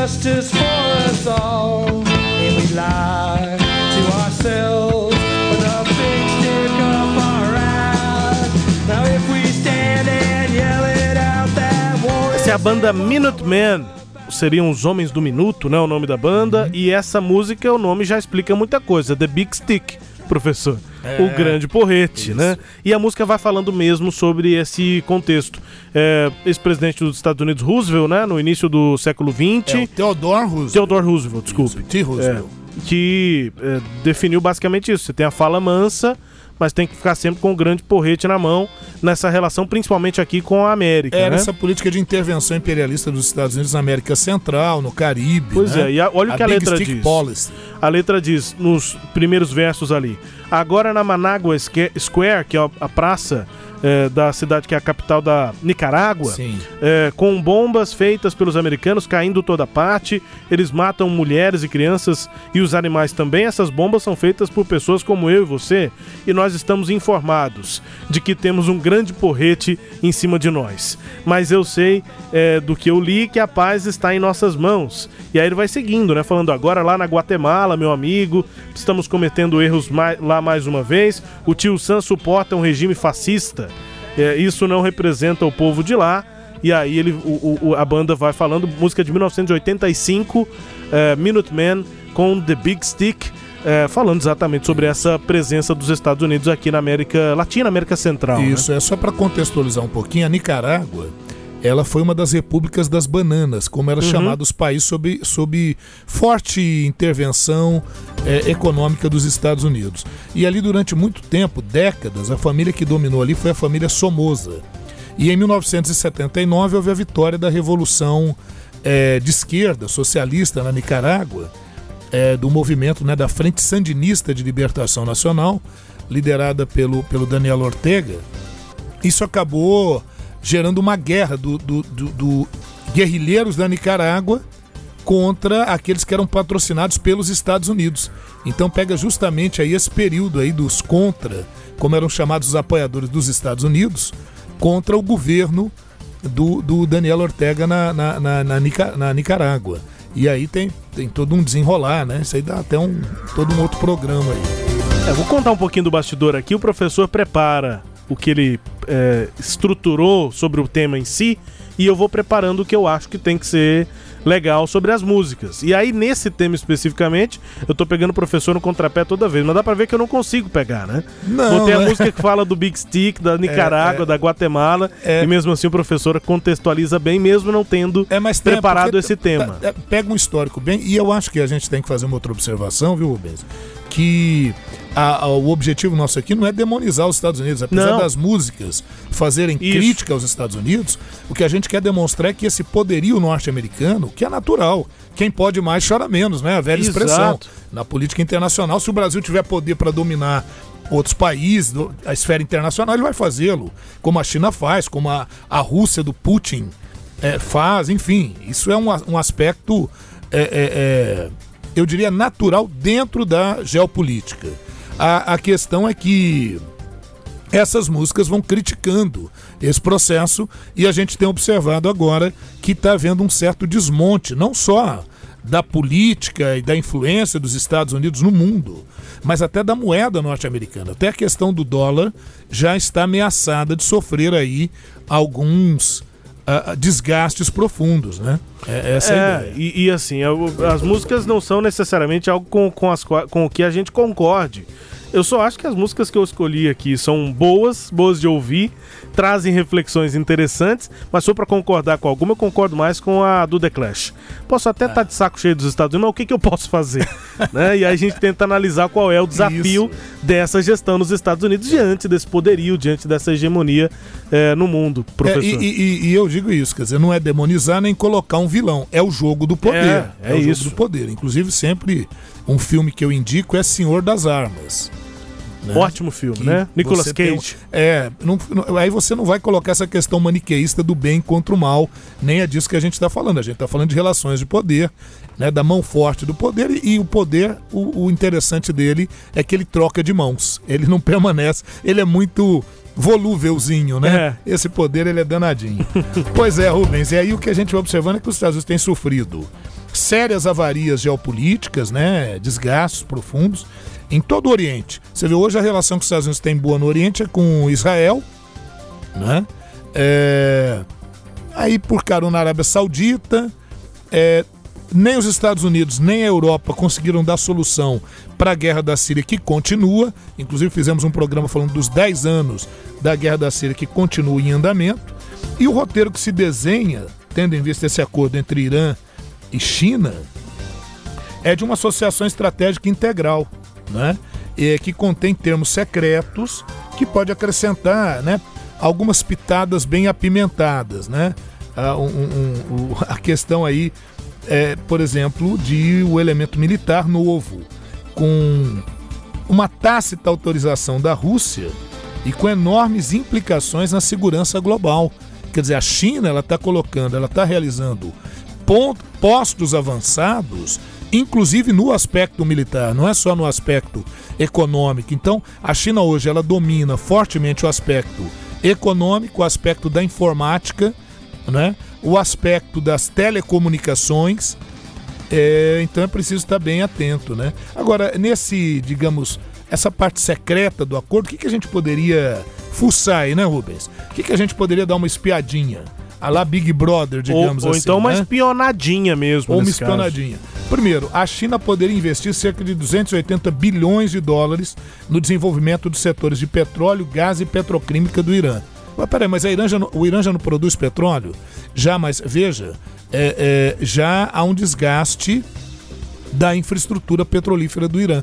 justice for us all. And we lie to ourselves with big stick up our ass. Now if we stand and yell it out that war Essa é a banda Minutemen. Seriam os Homens do Minuto, né? O nome da banda. E essa música, o nome já explica muita coisa. The Big Stick, professor. É, o grande porrete, né? E a música vai falando mesmo sobre esse contexto. É, Ex-presidente dos Estados Unidos, Roosevelt, né? No início do século XX. É Theodore Roosevelt. Theodore Roosevelt, desculpe. T. Roosevelt. É, que é, definiu basicamente isso. Você tem a fala mansa, mas tem que ficar sempre com o grande porrete na mão nessa relação, principalmente aqui com a América. Era né? essa política de intervenção imperialista dos Estados Unidos na América Central, no Caribe. Pois né? é, e a- olha o que a letra Stick diz. Policy. A letra diz nos primeiros versos ali. Agora na Managua Square, que é a- praça é, da cidade que é a capital da Nicarágua, é, com bombas feitas pelos americanos caindo toda parte. Eles matam mulheres e crianças e os animais também. Essas bombas são feitas por pessoas como eu e você. E nós estamos informados de que temos um grande porrete em cima de nós. Mas eu sei é, do que eu li que a paz está em nossas mãos. E aí ele vai seguindo, né? Falando agora lá na Guatemala, meu amigo, estamos cometendo erros mai- lá mais uma vez. O tio Sam suporta um regime fascista. É, isso não representa o povo de lá. E aí ele, o- o- a banda vai falando, música de 1985, é, Minutemen com The Big Stick, é, falando exatamente sobre essa presença dos Estados Unidos aqui na América Latina, América Central. né? Isso, é só para contextualizar um pouquinho, a Nicarágua, ela foi uma das repúblicas das bananas, como era chamado os países sob, sob forte intervenção eh, econômica dos Estados Unidos. E ali durante muito tempo, décadas, a família que dominou ali foi a família Somoza. E em 1979 houve a vitória da revolução eh, de esquerda socialista na Nicarágua, eh, do movimento né, da Frente Sandinista de Libertação Nacional, liderada pelo, pelo Daniel Ortega. Isso acabou gerando uma guerra do, do- do- do guerrilheiros da Nicarágua contra aqueles que eram patrocinados pelos Estados Unidos. Então pega justamente aí esse período aí dos contra, como eram chamados os apoiadores dos Estados Unidos, contra o governo do, do Daniel Ortega na, na, na, na Nicarágua. E aí tem, tem todo um desenrolar, né? Isso aí dá até um todo um outro programa aí. É, vou contar um pouquinho do bastidor aqui. O professor prepara o que ele é, estruturou sobre o tema em si e eu vou preparando o que eu acho que tem que ser legal sobre as músicas. E aí, nesse tema especificamente, eu tô pegando o professor no contrapé toda vez, mas dá pra ver que eu não consigo pegar, né? Não, Botei a é. música que fala do Big Stick, da Nicarágua, é. da Guatemala, É. e mesmo assim o professor contextualiza bem, mesmo não tendo É, preparado esse tá- tema. é, Pega um histórico bem, e eu acho que a gente tem que fazer uma outra observação, viu, Rubens? Que a- a- o objetivo nosso aqui não é demonizar os Estados Unidos, apesar Não. das músicas fazerem Isso. crítica aos Estados Unidos, o que a gente quer demonstrar é que esse poderio norte-americano, que é natural, quem pode mais chora menos, né? A velha expressão. Exato. Na política internacional, se o Brasil tiver poder para dominar outros países, a esfera internacional, ele vai fazê-lo, como a China faz, como a, a Rússia do Putin é, faz, enfim. Isso é um, um aspecto, é, é, é, eu diria, natural dentro da geopolítica. A, a questão é que essas músicas vão criticando esse processo e a gente tem observado agora que está havendo um certo desmonte, não só da política e da influência dos Estados Unidos no mundo, mas até da moeda norte-americana. Até a questão do dólar já está ameaçada de sofrer aí alguns desgastes profundos, né? É, essa é a É, ideia. e, e assim, eu- as músicas não são necessariamente algo com, com, as, com o que a gente concorde. Eu só acho que as músicas que eu escolhi aqui são boas, boas de ouvir, trazem reflexões interessantes, mas se for pra concordar com alguma, eu concordo mais com a do The Clash. Posso até estar de saco cheio dos Estados Unidos, mas o que, que eu posso fazer? né? E aí a gente tenta analisar qual é o desafio dessa gestão nos Estados Unidos diante desse poderio, diante dessa hegemonia eh, no mundo, É, professor. e, e- e eu digo isso, quer dizer, não é demonizar nem colocar um vilão, é o jogo do poder. É, é o jogo isso. do poder. Inclusive, sempre um filme que eu indico é Senhor das Armas. Né? Ótimo filme, Que né? Nicolas um- Cage. é, não- não- aí você não vai colocar essa questão maniqueísta do bem contra o mal, nem é disso que a gente está falando. A gente está falando de relações de poder, né, da mão forte do poder, e, e o poder, o, o interessante dele é que ele troca de mãos. Ele não permanece, ele é muito volúvelzinho, né? Esse poder ele é danadinho. pois é, Rubens, e aí o que a gente vai observando é que os Estados Unidos têm sofrido sérias avarias geopolíticas, né, desgastes profundos em todo o Oriente. Você vê hoje a relação que os Estados Unidos têm boa no Oriente é com Israel, né? É, Aí por carona na Arábia Saudita, é, nem os Estados Unidos nem a Europa conseguiram dar solução para a guerra da Síria que continua. Inclusive fizemos um programa falando dos 10 anos da guerra da Síria que continua em andamento. E o roteiro que se desenha, tendo em vista esse acordo entre Irã e China, é de uma associação estratégica integral, né? E que contém termos secretos que pode acrescentar, né? Algumas pitadas bem apimentadas, né? Ah, um- um- um- a questão aí, é, por exemplo, de o elemento militar novo, com uma tácita autorização da Rússia e com enormes implicações na segurança global. Quer dizer, a China ela está colocando, ela está realizando postos avançados, inclusive no aspecto militar, não é só no aspecto econômico. Então, a China hoje ela domina fortemente o aspecto econômico, o aspecto da informática, né? o aspecto das telecomunicações. É, então é preciso estar bem atento, né? Agora, nesse, digamos, essa parte secreta do acordo, o que, que a gente poderia fuçar aí, né, Rubens? O que, que a gente poderia dar uma espiadinha? A lá Big Brother, Ou, digamos ou assim. então uma né? espionadinha mesmo. Ou uma nesse caso. espionadinha. Primeiro, a China poderia investir cerca de 280 bilhões de dólares no desenvolvimento dos setores de petróleo, gás e petroquímica do Irã. Mas peraí, mas Irã não- o Irã já não produz petróleo? Já, mas veja, é, é, já há um desgaste da infraestrutura petrolífera do Irã.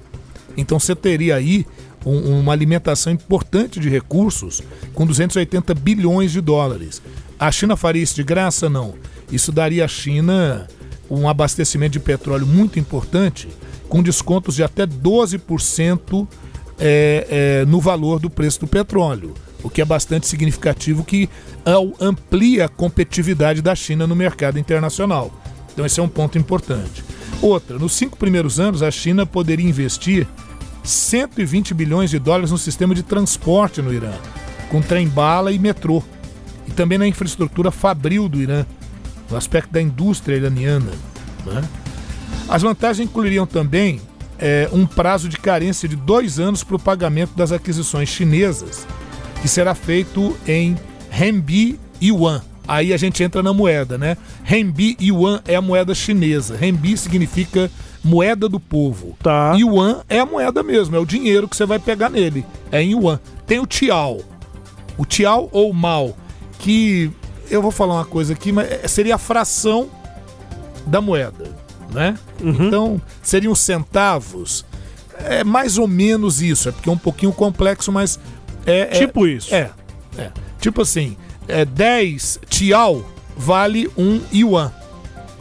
Então você teria aí um- uma alimentação importante de recursos com 280 bilhões de dólares. A China faria isso de graça? Não. Isso daria à China um abastecimento de petróleo muito importante, com descontos de até 12% é, é, no valor do preço do petróleo, o que é bastante significativo que amplia a competitividade da China no mercado internacional. Então esse é um ponto importante. Outra, nos cinco primeiros anos a China poderia investir 120 bilhões de dólares no sistema de transporte no Irã, com trem-bala e metrô, e também na infraestrutura fabril do Irã, no aspecto da indústria iraniana. né? As vantagens incluiriam também é, um prazo de carência de dois anos para o pagamento das aquisições chinesas, que será feito em renbi yuan. Aí a gente entra na moeda, né? Renbi yuan é a moeda chinesa. Renbi significa moeda do povo. Tá. Yuan é a moeda mesmo, é o dinheiro que você vai pegar nele. É em yuan. Tem o tiao. O tiao ou mal, que eu vou falar uma coisa aqui, mas é- seria a fração da moeda, né? Então, seriam centavos. É mais ou menos isso, é porque é um pouquinho complexo, mas é é- Tipo isso. É, é. Tipo assim, é 10 tiao vale um yuan.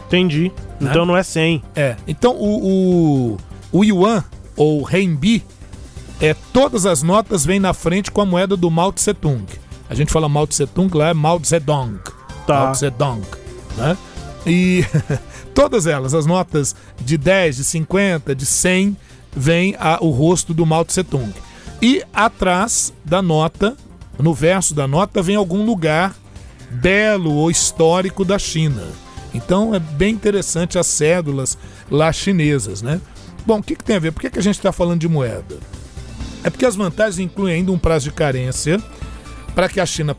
Entendi. Né? Então não é 100. É. Então o, o, o yuan ou renbi é todas as notas vêm na frente com a moeda do Mao Tse Tung. A gente fala Mao Tse Tung lá é Mao Zedong. Tá. Mao Zedong, né? E todas elas, as notas de 10, de 50, de 100, vem a- o rosto do Mao Tse Tung. E atrás da nota, no verso da nota, vem algum lugar belo ou histórico da China. Então é bem interessante as cédulas lá chinesas, né? Bom, o que, que tem a ver? Por que, que a gente está falando de moeda? É porque as vantagens incluem ainda um prazo de carência para que a China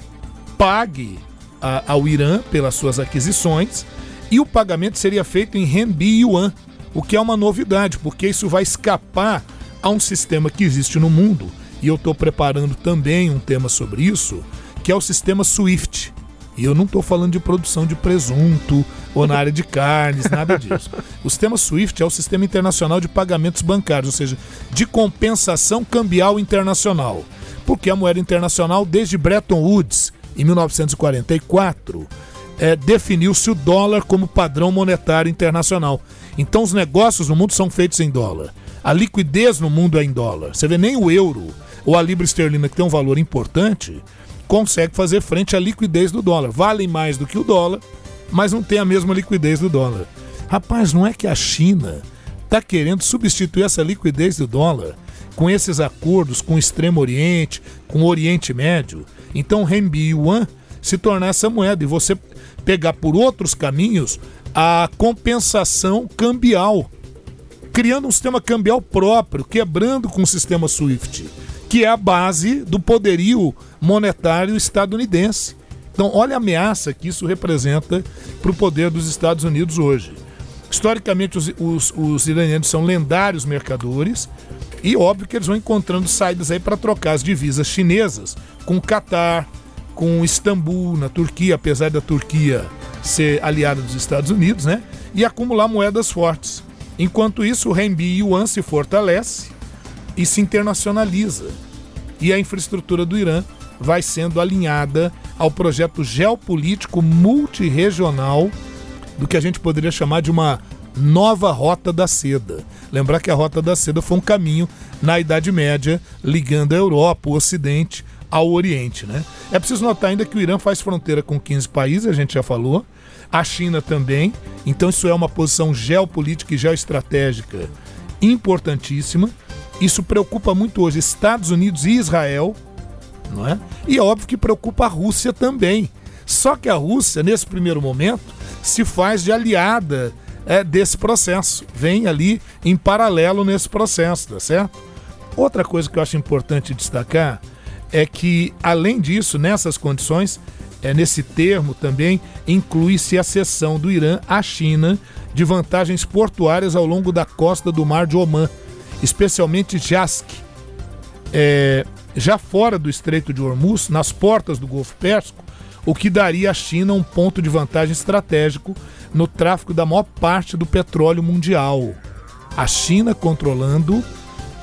pague a- ao Irã pelas suas aquisições e o pagamento seria feito em renbi yuan, o que é uma novidade, porque isso vai escapar a um sistema que existe no mundo, e eu estou preparando também um tema sobre isso, que é o sistema SWIFT. E eu não estou falando de produção de presunto ou na área de carnes, nada disso. O sistema SWIFT é o Sistema Internacional de Pagamentos Bancários, ou seja, de compensação cambial internacional. Porque a moeda internacional, desde Bretton Woods, em 1944, é, definiu-se o dólar como padrão monetário internacional. Então os negócios no mundo são feitos em dólar. A liquidez no mundo é em dólar. Você vê nem o euro ou a libra esterlina, que tem um valor importante, consegue fazer frente à liquidez do dólar. Valem mais do que o dólar, mas não tem a mesma liquidez do dólar. Rapaz, não é que a China está querendo substituir essa liquidez do dólar com esses acordos com o Extremo Oriente, com o Oriente Médio? Então, o yuan se tornar essa moeda e você pegar por outros caminhos a compensação cambial criando um sistema cambial próprio, quebrando com o sistema SWIFT, que é a base do poderio monetário estadunidense. Então, olha a ameaça que isso representa para o poder dos Estados Unidos hoje. Historicamente, os, os, os iranianos são lendários mercadores e óbvio que eles vão encontrando saídas aí para trocar as divisas chinesas com o Catar, com Istambul, na Turquia, apesar da Turquia ser aliada dos Estados Unidos, né? E acumular moedas fortes. Enquanto isso, o renbi yuan se fortalece e se internacionaliza. E a infraestrutura do Irã vai sendo alinhada ao projeto geopolítico multirregional do que a gente poderia chamar de uma nova rota da seda. Lembrar que a rota da seda foi um caminho na Idade Média ligando a Europa, o Ocidente, ao Oriente. Né? É preciso notar ainda que o Irã faz fronteira com 15 países, a gente já falou, a China também, então isso é uma posição geopolítica e geoestratégica importantíssima. Isso preocupa muito hoje Estados Unidos e Israel, não é? E é óbvio que preocupa a Rússia também. Só que a Rússia, nesse primeiro momento, se faz de aliada é, desse processo. Vem ali em paralelo nesse processo, tá certo? Outra coisa que eu acho importante destacar é que, além disso, nessas condições, é, nesse termo também inclui-se a cessão do Irã à China de vantagens portuárias ao longo da costa do Mar de Omã, especialmente Jask, é, já fora do Estreito de Hormuz, nas portas do Golfo Pérsico, o que daria à China um ponto de vantagem estratégico no tráfico da maior parte do petróleo mundial. A China controlando,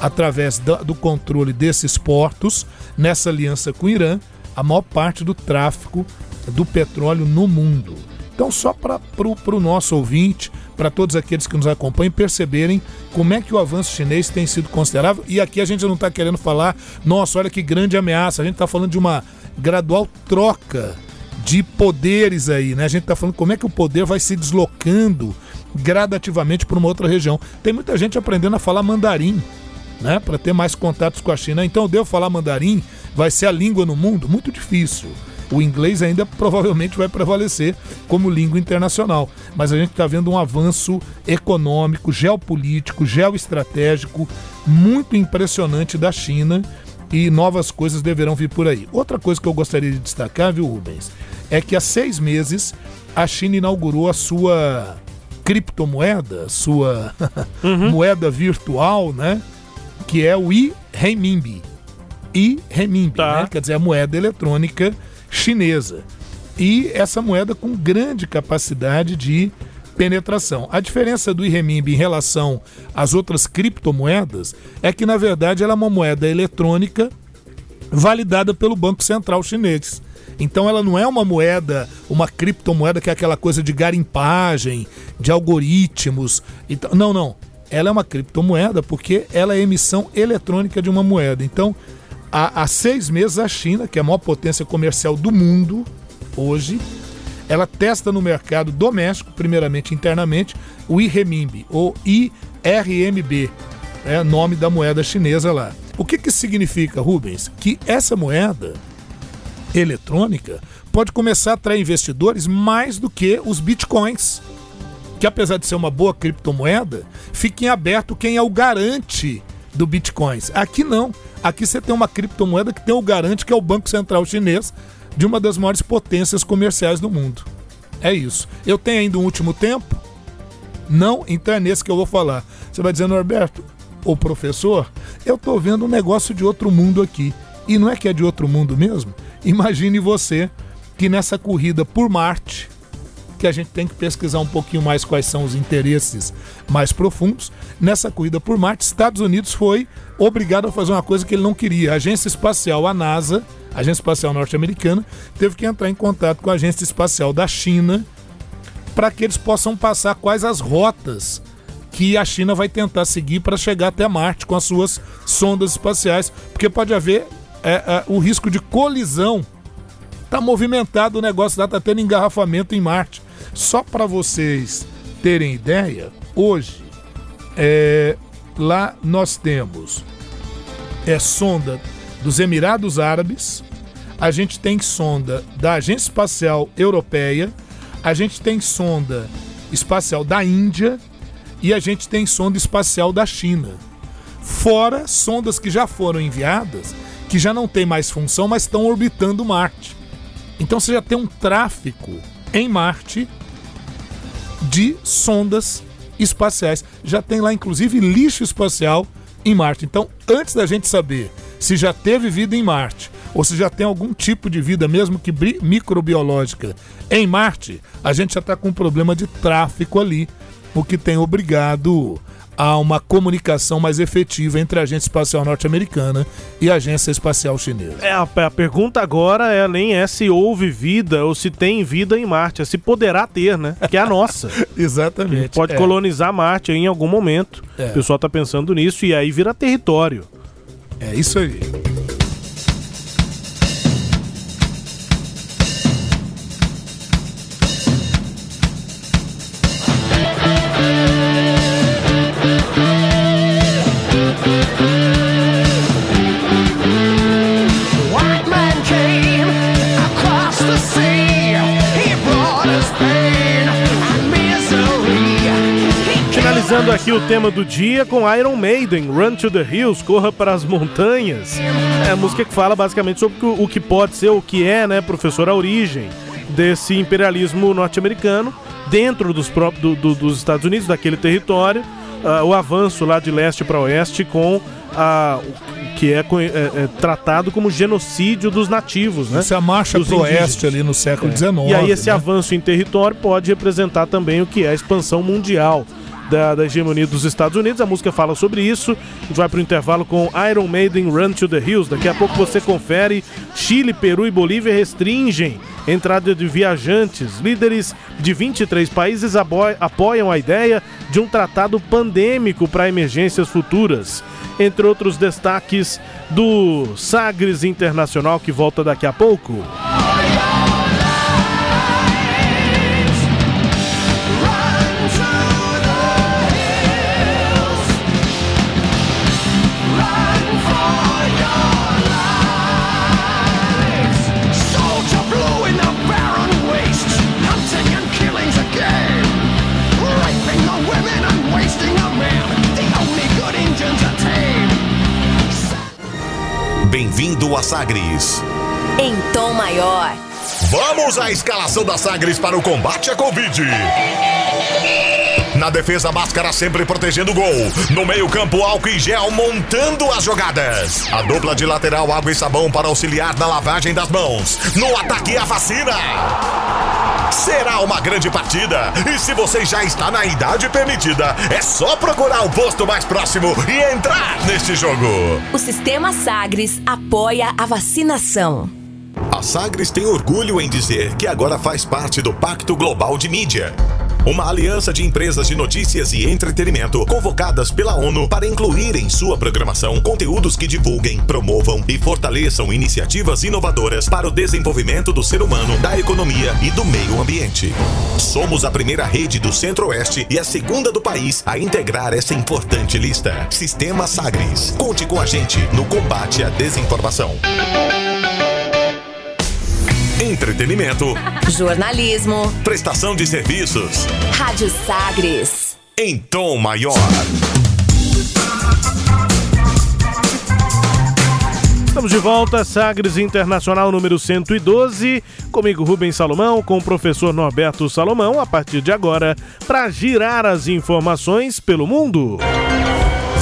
através do controle desses portos, nessa aliança com o Irã, a maior parte do tráfico do petróleo no mundo. Então, só para o nosso ouvinte, para todos aqueles que nos acompanham, perceberem como é que o avanço chinês tem sido considerável. E aqui a gente não está querendo falar, nossa, olha que grande ameaça. A gente está falando de uma gradual troca de poderes aí, né? A gente está falando como é que o poder vai se deslocando gradativamente para uma outra região. Tem muita gente aprendendo a falar mandarim, né? Para ter mais contatos com a China. Então, eu devo falar mandarim? Vai ser a língua no mundo? Muito difícil. O inglês ainda provavelmente vai prevalecer como língua internacional. Mas a gente está vendo um avanço econômico, geopolítico, geoestratégico muito impressionante da China e novas coisas deverão vir por aí. Outra coisa que eu gostaria de destacar, viu, Rubens, é que há seis meses a China inaugurou a sua criptomoeda, sua moeda virtual, né? Que é o i-renminbi. I-renminbi, Tá. né? Quer dizer, a moeda eletrônica chinesa. E essa moeda com grande capacidade de penetração. A diferença do i-renminbi em relação às outras criptomoedas é que, na verdade, ela é uma moeda eletrônica validada pelo Banco Central Chinês. Então ela não é uma moeda, uma criptomoeda que é aquela coisa de garimpagem, de algoritmos. Então, não, não. Ela é uma criptomoeda porque ela é emissão eletrônica de uma moeda. Então, há, há seis meses a China, que é a maior potência comercial do mundo hoje, ela testa no mercado doméstico, primeiramente internamente, o i-renminbi, ou IRMB, é nome da moeda chinesa lá. O que que significa, Rubens? Que essa moeda eletrônica pode começar a atrair investidores mais do que os bitcoins. Que apesar de ser uma boa criptomoeda, fique em aberto quem é o garante do bitcoins. Aqui não. Aqui você tem uma criptomoeda que tem o garante que é o Banco Central Chinês de uma das maiores potências comerciais do mundo. É isso. Eu tenho ainda um último tempo? Não, então é nesse que eu vou falar. Você vai dizer, Norberto, o professor, eu tô vendo um negócio de outro mundo aqui. E não é que é de outro mundo mesmo? Imagine você que nessa corrida por Marte, que a gente tem que pesquisar um pouquinho mais quais são os interesses mais profundos, nessa corrida por Marte, Estados Unidos foi obrigado a fazer uma coisa que ele não queria. A Agência Espacial, a NASA, a Agência Espacial Norte-Americana, teve que entrar em contato com a Agência Espacial da China para que eles possam passar quais as rotas que a China vai tentar seguir para chegar até Marte com as suas sondas espaciais, porque pode haver é, é, o risco de colisão. Tá movimentado o negócio lá, tá tendo engarrafamento em Marte. Só para vocês terem ideia, hoje é, lá nós temos é sonda dos Emirados Árabes, a gente tem sonda da Agência Espacial Europeia, a gente tem sonda espacial da Índia e a gente tem sonda espacial da China. Fora sondas que já foram enviadas, que já não tem mais função, mas estão orbitando Marte. Então você já tem um tráfico em Marte de sondas espaciais. Já tem lá, inclusive, lixo espacial em Marte. Então, antes da gente saber se já teve vida em Marte ou se já tem algum tipo de vida, mesmo que microbiológica, em Marte, a gente já está com um problema de tráfico ali, o que tem obrigado a uma comunicação mais efetiva entre a Agência Espacial Norte-Americana e a Agência Espacial Chinesa. É, a, a pergunta agora é, nem é se houve vida ou se tem vida em Marte, é se poderá ter, né? Que é a nossa. Exatamente. Pode É. colonizar Marte em algum momento. É. O pessoal tá pensando nisso e aí vira território. É isso aí. Finalizando aqui o tema do dia com Iron Maiden, Run to the Hills, Corra para as Montanhas. É a música que fala basicamente sobre o, o que pode ser, o que é, né, professor, a origem desse imperialismo norte-americano dentro dos, próprios, do- do- dos Estados Unidos, daquele território, ah, o avanço lá de leste para oeste com a, o que é, é- é tratado como genocídio dos nativos, né? Essa marcha Dos pro oeste ali no século É. XIX. E aí esse né? avanço em território pode representar também o que é a expansão mundial da, da hegemonia dos Estados Unidos. A música fala sobre isso. A gente vai pro intervalo com Iron Maiden Run to the Hills. Daqui a pouco você confere. Chile, Peru e Bolívia restringem entrada de viajantes. Líderes de 23 países apoiam a ideia de um tratado pandêmico para emergências futuras. Entre outros destaques do Sagres Internacional que volta daqui a pouco. A Sagres. Em tom maior. Vamos à escalação da Sagres para o combate à Covid. Na defesa, máscara sempre protegendo o gol. No meio-campo, álcool e gel montando as jogadas. A dupla de lateral, água e sabão para auxiliar na lavagem das mãos. No ataque, a vacina. Será uma grande partida. E se você já está na idade permitida, é só procurar o posto mais próximo e entrar neste jogo. O Sistema Sagres apoia a vacinação. A Sagres tem orgulho em dizer que agora faz parte do Pacto Global de Mídia. Uma aliança de empresas de notícias e entretenimento convocadas pela ONU para incluir em sua programação conteúdos que divulguem, promovam e fortaleçam iniciativas inovadoras para o desenvolvimento do ser humano, da economia e do meio ambiente. Somos a primeira rede do Centro-Oeste e a segunda do país a integrar essa importante lista. Sistema Sagres. Conte com a gente no combate à desinformação. Entretenimento, Jornalismo. prestação de serviços, Rádio Sagres. em tom maior. Estamos de volta, Sagres Internacional número 112. Comigo, Rubens Salomão, com o professor Norberto Salomão, a partir de agora, para girar as informações pelo mundo.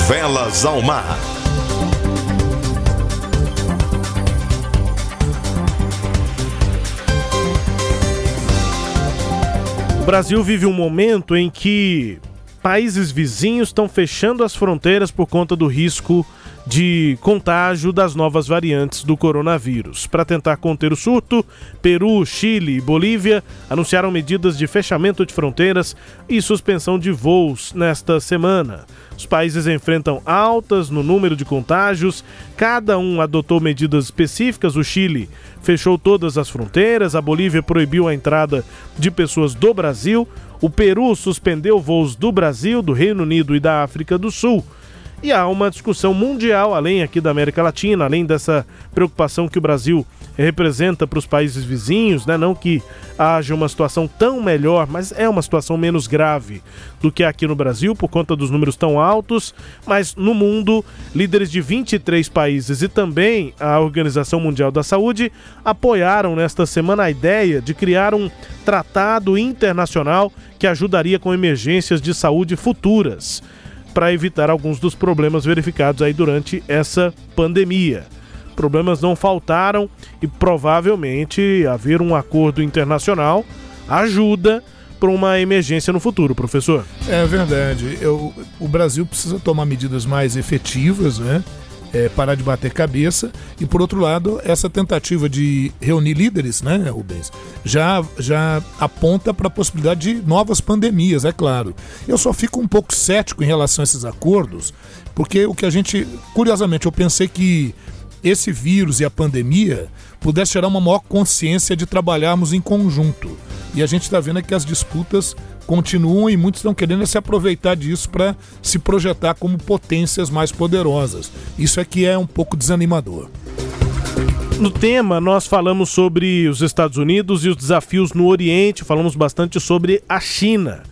Velas ao mar. O Brasil vive um momento em que países vizinhos estão fechando as fronteiras por conta do risco de contágio das novas variantes do coronavírus. Para tentar conter o surto, Peru, Chile e Bolívia anunciaram medidas de fechamento de fronteiras e suspensão de voos nesta semana. Os países enfrentam altas no número de contágios, cada um adotou medidas específicas. O Chile fechou todas as fronteiras, a Bolívia proibiu a entrada de pessoas do Brasil, o Peru suspendeu voos do Brasil, do Reino Unido e da África do Sul. E há uma discussão mundial, além aqui da América Latina, além dessa preocupação que o Brasil representa para os países vizinhos, né? Não que haja uma situação tão melhor, mas é uma situação menos grave do que aqui no Brasil, por conta dos números tão altos. Mas no mundo, líderes de 23 países e também a Organização Mundial da Saúde apoiaram nesta semana a ideia de criar um tratado internacional que ajudaria com emergências de saúde futuras para evitar alguns dos problemas verificados aí durante essa pandemia. Problemas não faltaram e provavelmente haver um acordo internacional ajuda para uma emergência no futuro, professor. É verdade. Eu, o Brasil precisa tomar medidas mais efetivas, né? É, parar de bater cabeça. E, por outro lado, essa tentativa de reunir líderes, né, Rubens, já, já aponta para a possibilidade de novas pandemias, é claro. Eu só fico um pouco cético em relação a esses acordos, porque o que a gente. Curiosamente, eu pensei que esse vírus e a pandemia pudesse gerar uma maior consciência de trabalharmos em conjunto. E a gente está vendo que as disputas continuam e muitos estão querendo se aproveitar disso para se projetar como potências mais poderosas. Isso é que é um pouco desanimador. No tema, nós falamos sobre os Estados Unidos e os desafios no Oriente, falamos bastante sobre a China.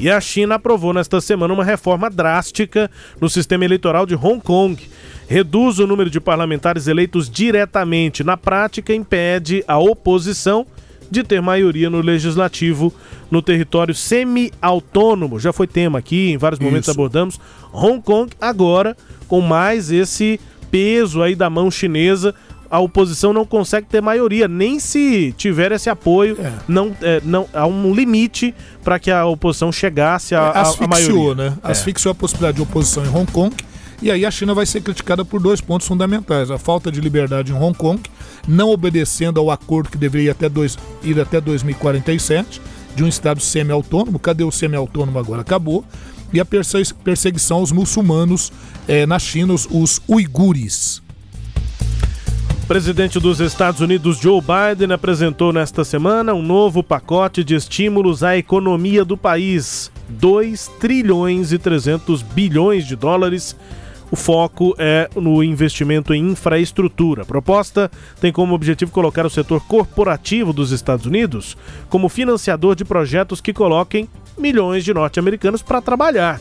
E a China aprovou nesta semana uma reforma drástica no sistema eleitoral de Hong Kong. Reduz o número de parlamentares eleitos diretamente. Na prática, impede a oposição de ter maioria no legislativo no território semi-autônomo. Já foi tema aqui, em vários momentos Isso. abordamos. Hong Kong agora com mais esse peso aí da mão chinesa. A oposição não consegue ter maioria, nem se tiver esse apoio, É. não, é, não há um limite para que a oposição chegasse à Asfixiou, maioria. né? É. Asfixiou a possibilidade de oposição em Hong Kong. E aí a China vai ser criticada por dois pontos fundamentais: a falta de liberdade em Hong Kong, não obedecendo ao acordo que deveria até dois, ir até 2047, de um Estado semi-autônomo. Cadê o semi-autônomo agora? Acabou. E a perse- perseguição aos muçulmanos eh, na China, os, os uigures. Presidente dos Estados Unidos, Joe Biden, apresentou nesta semana um novo pacote de estímulos à economia do país. 2 trilhões e 300 bilhões de dólares. O foco é no investimento em infraestrutura. A proposta tem como objetivo colocar o setor corporativo dos Estados Unidos como financiador de projetos que coloquem milhões de norte-americanos para trabalhar.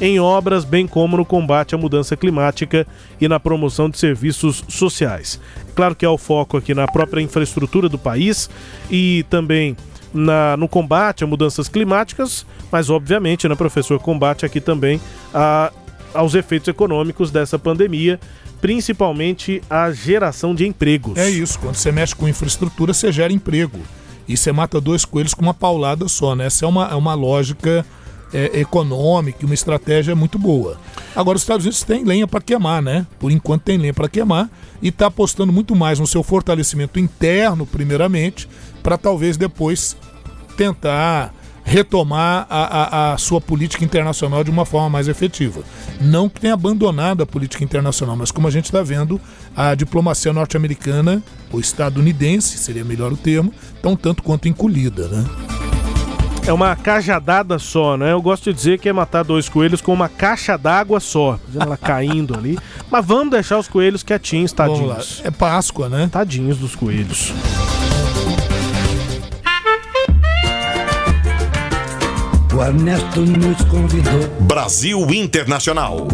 Em obras, bem como no combate à mudança climática e na promoção de serviços sociais. Claro que há o foco aqui na própria infraestrutura do país e também na- no combate a mudanças climáticas, mas obviamente, né, professor, combate aqui também a- aos efeitos econômicos dessa pandemia, principalmente a geração de empregos. É isso, quando você mexe com infraestrutura, você gera emprego. E você mata dois coelhos com uma paulada só, né? Essa é uma, é uma lógica é, econômica, e uma estratégia muito boa. Agora, os Estados Unidos têm lenha para queimar, né? Por enquanto tem lenha para queimar e está apostando muito mais no seu fortalecimento interno, primeiramente, para talvez depois tentar retomar a, a- a sua política internacional de uma forma mais efetiva. Não que tenha abandonado a política internacional, mas como a gente está vendo, a diplomacia norte-americana, ou estadunidense, seria melhor o termo, um tanto quanto encolhida, né? É uma cajadada só, né? Eu gosto de dizer que é matar dois coelhos com uma caixa d'água só. Ela caindo ali. Mas vamos deixar os coelhos quietinhos, Vamos lá. tadinhos. É Páscoa, né? Tadinhos dos coelhos. O Ernesto nos convidou. Brasil Internacional.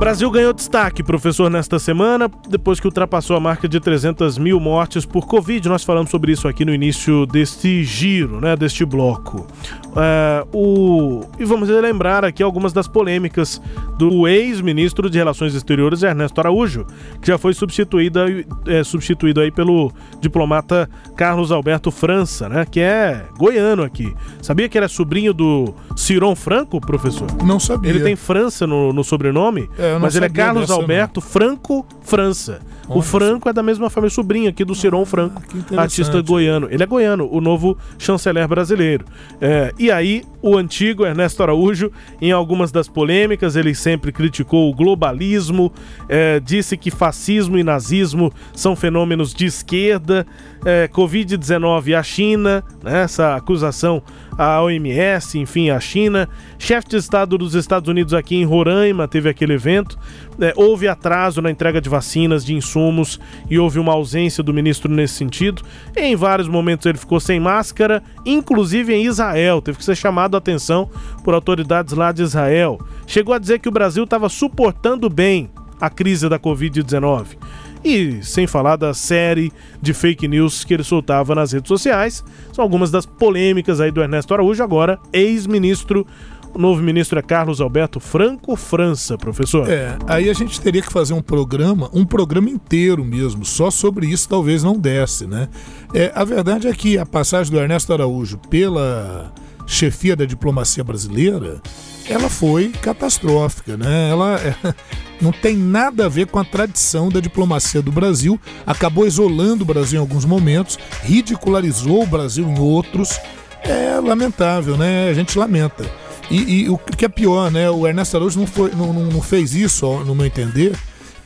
Brasil ganhou destaque, professor, nesta semana, depois que ultrapassou a marca de 300 mil mortes por Covid. Nós falamos sobre isso aqui no início deste giro, né, deste bloco. É, o... E vamos lembrar aqui algumas das polêmicas do ex-ministro de Relações Exteriores, Ernesto Araújo, que já foi substituído, é, substituído aí pelo diplomata Carlos Alberto França, né, que é goiano aqui. Sabia que era sobrinho do Ciron Franco, professor? Não sabia. Ele tem França no, no sobrenome, É, eu não mas ele é Carlos dessa, não. Alberto Franco França. O Olha Franco é da mesma família, sobrinho aqui do Ciron Franco, que interessante. artista goiano. Ele é goiano, o novo chanceler brasileiro. É, e aí, o antigo Ernesto Araújo, em algumas das polêmicas, ele sempre criticou o globalismo, é, disse que fascismo e nazismo são fenômenos de esquerda, é, Covid-19 e a China, né, essa acusação à OMS, enfim, à China. Chefe de Estado dos Estados Unidos aqui em Roraima teve aquele evento. É, houve atraso na entrega de vacinas, de insumos e houve uma ausência do ministro nesse sentido. Em vários momentos ele ficou sem máscara, inclusive em Israel. Teve que ser chamado a atenção por autoridades lá de Israel. Chegou a dizer que o Brasil estava suportando bem a crise da Covid-19. E sem falar da série de fake news que ele soltava nas redes sociais. São algumas das polêmicas aí do Ernesto Araújo, agora ex-ministro. O novo ministro é Carlos Alberto Franco França, professor. É, aí a gente teria que fazer um programa, um programa inteiro mesmo, só sobre isso talvez não desse, né? É, a verdade é que a passagem do Ernesto Araújo pela chefia da diplomacia brasileira, ela foi catastrófica, né? Ela é, não tem nada a ver com a tradição da diplomacia do Brasil, acabou isolando o Brasil em alguns momentos, ridicularizou o Brasil em outros. É lamentável, né? A gente lamenta. E, e o que é pior, né? O Ernesto Araújo não, foi, não, não- não fez isso, ó, no meu entender,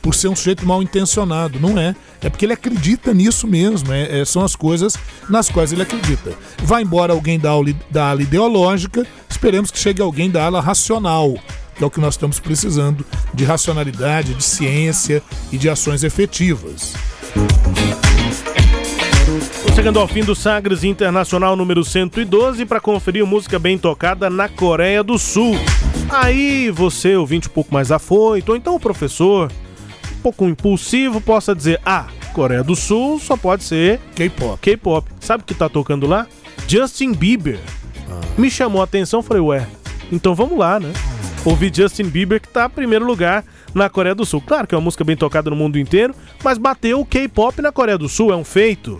por ser um sujeito mal intencionado. Não é. É porque ele acredita nisso mesmo. é- é- são as coisas nas quais ele acredita. Vai embora alguém da da ala ideológica, esperemos que chegue alguém da ala racional, que é o que nós estamos precisando, de racionalidade, de ciência e de ações efetivas. Chegando ao fim do Sagres Internacional número 112 para conferir música bem tocada na Coreia do Sul. Aí você, ouvinte um pouco mais afoito, ou então o professor, um pouco impulsivo, possa dizer: Ah, Coreia do Sul só pode ser K-pop. K-pop. Sabe o que tá tocando lá? Justin Bieber. Me chamou a atenção, falei: Ué, então vamos lá, né? Ouvi Justin Bieber que tá em primeiro lugar na Coreia do Sul. Claro que é uma música bem tocada no mundo inteiro, mas bateu o K-pop na Coreia do Sul, é um feito.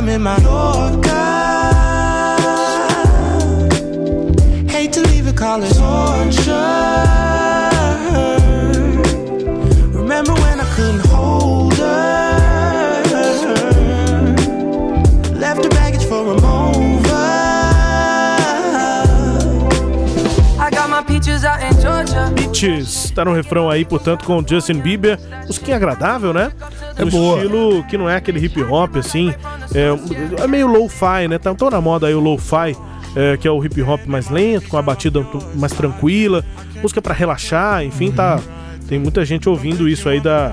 I'm in my Yorker. Hate to leave it, call it torture. Remember when I couldn't hold her? Left her baggage for a mover. I got my peaches out in Georgia. Beaches, tá no refrão aí, portanto, com o Justin Bieber. Musiquinha agradável, né? É um boa. estilo que não é aquele hip hop, assim. É, é meio low-fi, né? Tá tão na moda aí o low-fi, é, que é o hip hop mais lento, com a batida mais tranquila. Música pra relaxar, enfim, tá. Tem muita gente ouvindo isso aí da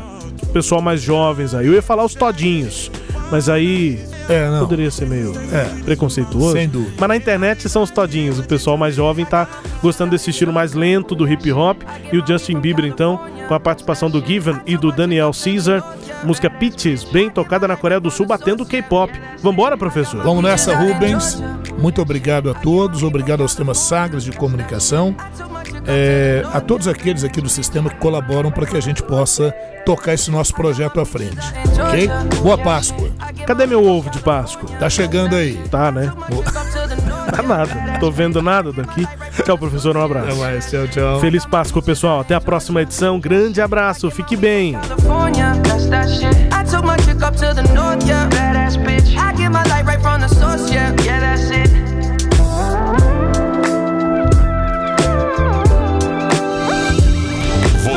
pessoal mais jovens aí. Eu ia falar os todinhos, mas aí É, não. poderia ser meio É. preconceituoso. Sem dúvida. Mas na internet são os todinhos. O pessoal mais jovem tá gostando desse estilo mais lento do hip hop. E o Justin Bieber, então, com a participação do Given e do Daniel Caesar. Música Peaches, bem tocada na Coreia do Sul, batendo o K-pop. Vambora, professor? Vamos nessa, Rubens. Muito obrigado a todos, obrigado aos temas sagres de comunicação, é, a todos aqueles aqui do sistema que colaboram para que a gente possa tocar esse nosso projeto à frente. Ok? Boa Páscoa. Cadê meu ovo de Páscoa? Tá chegando aí. Tá, né? Tá nada. Não tô vendo nada daqui. Tchau, professor. Um abraço. Até mais, tchau, tchau. Feliz Páscoa, pessoal. Até a próxima edição. Grande abraço. Fique bem. I took my chick up to the north, yeah. Badass bitch. I get my light right from the source, yeah. Yeah, that's it.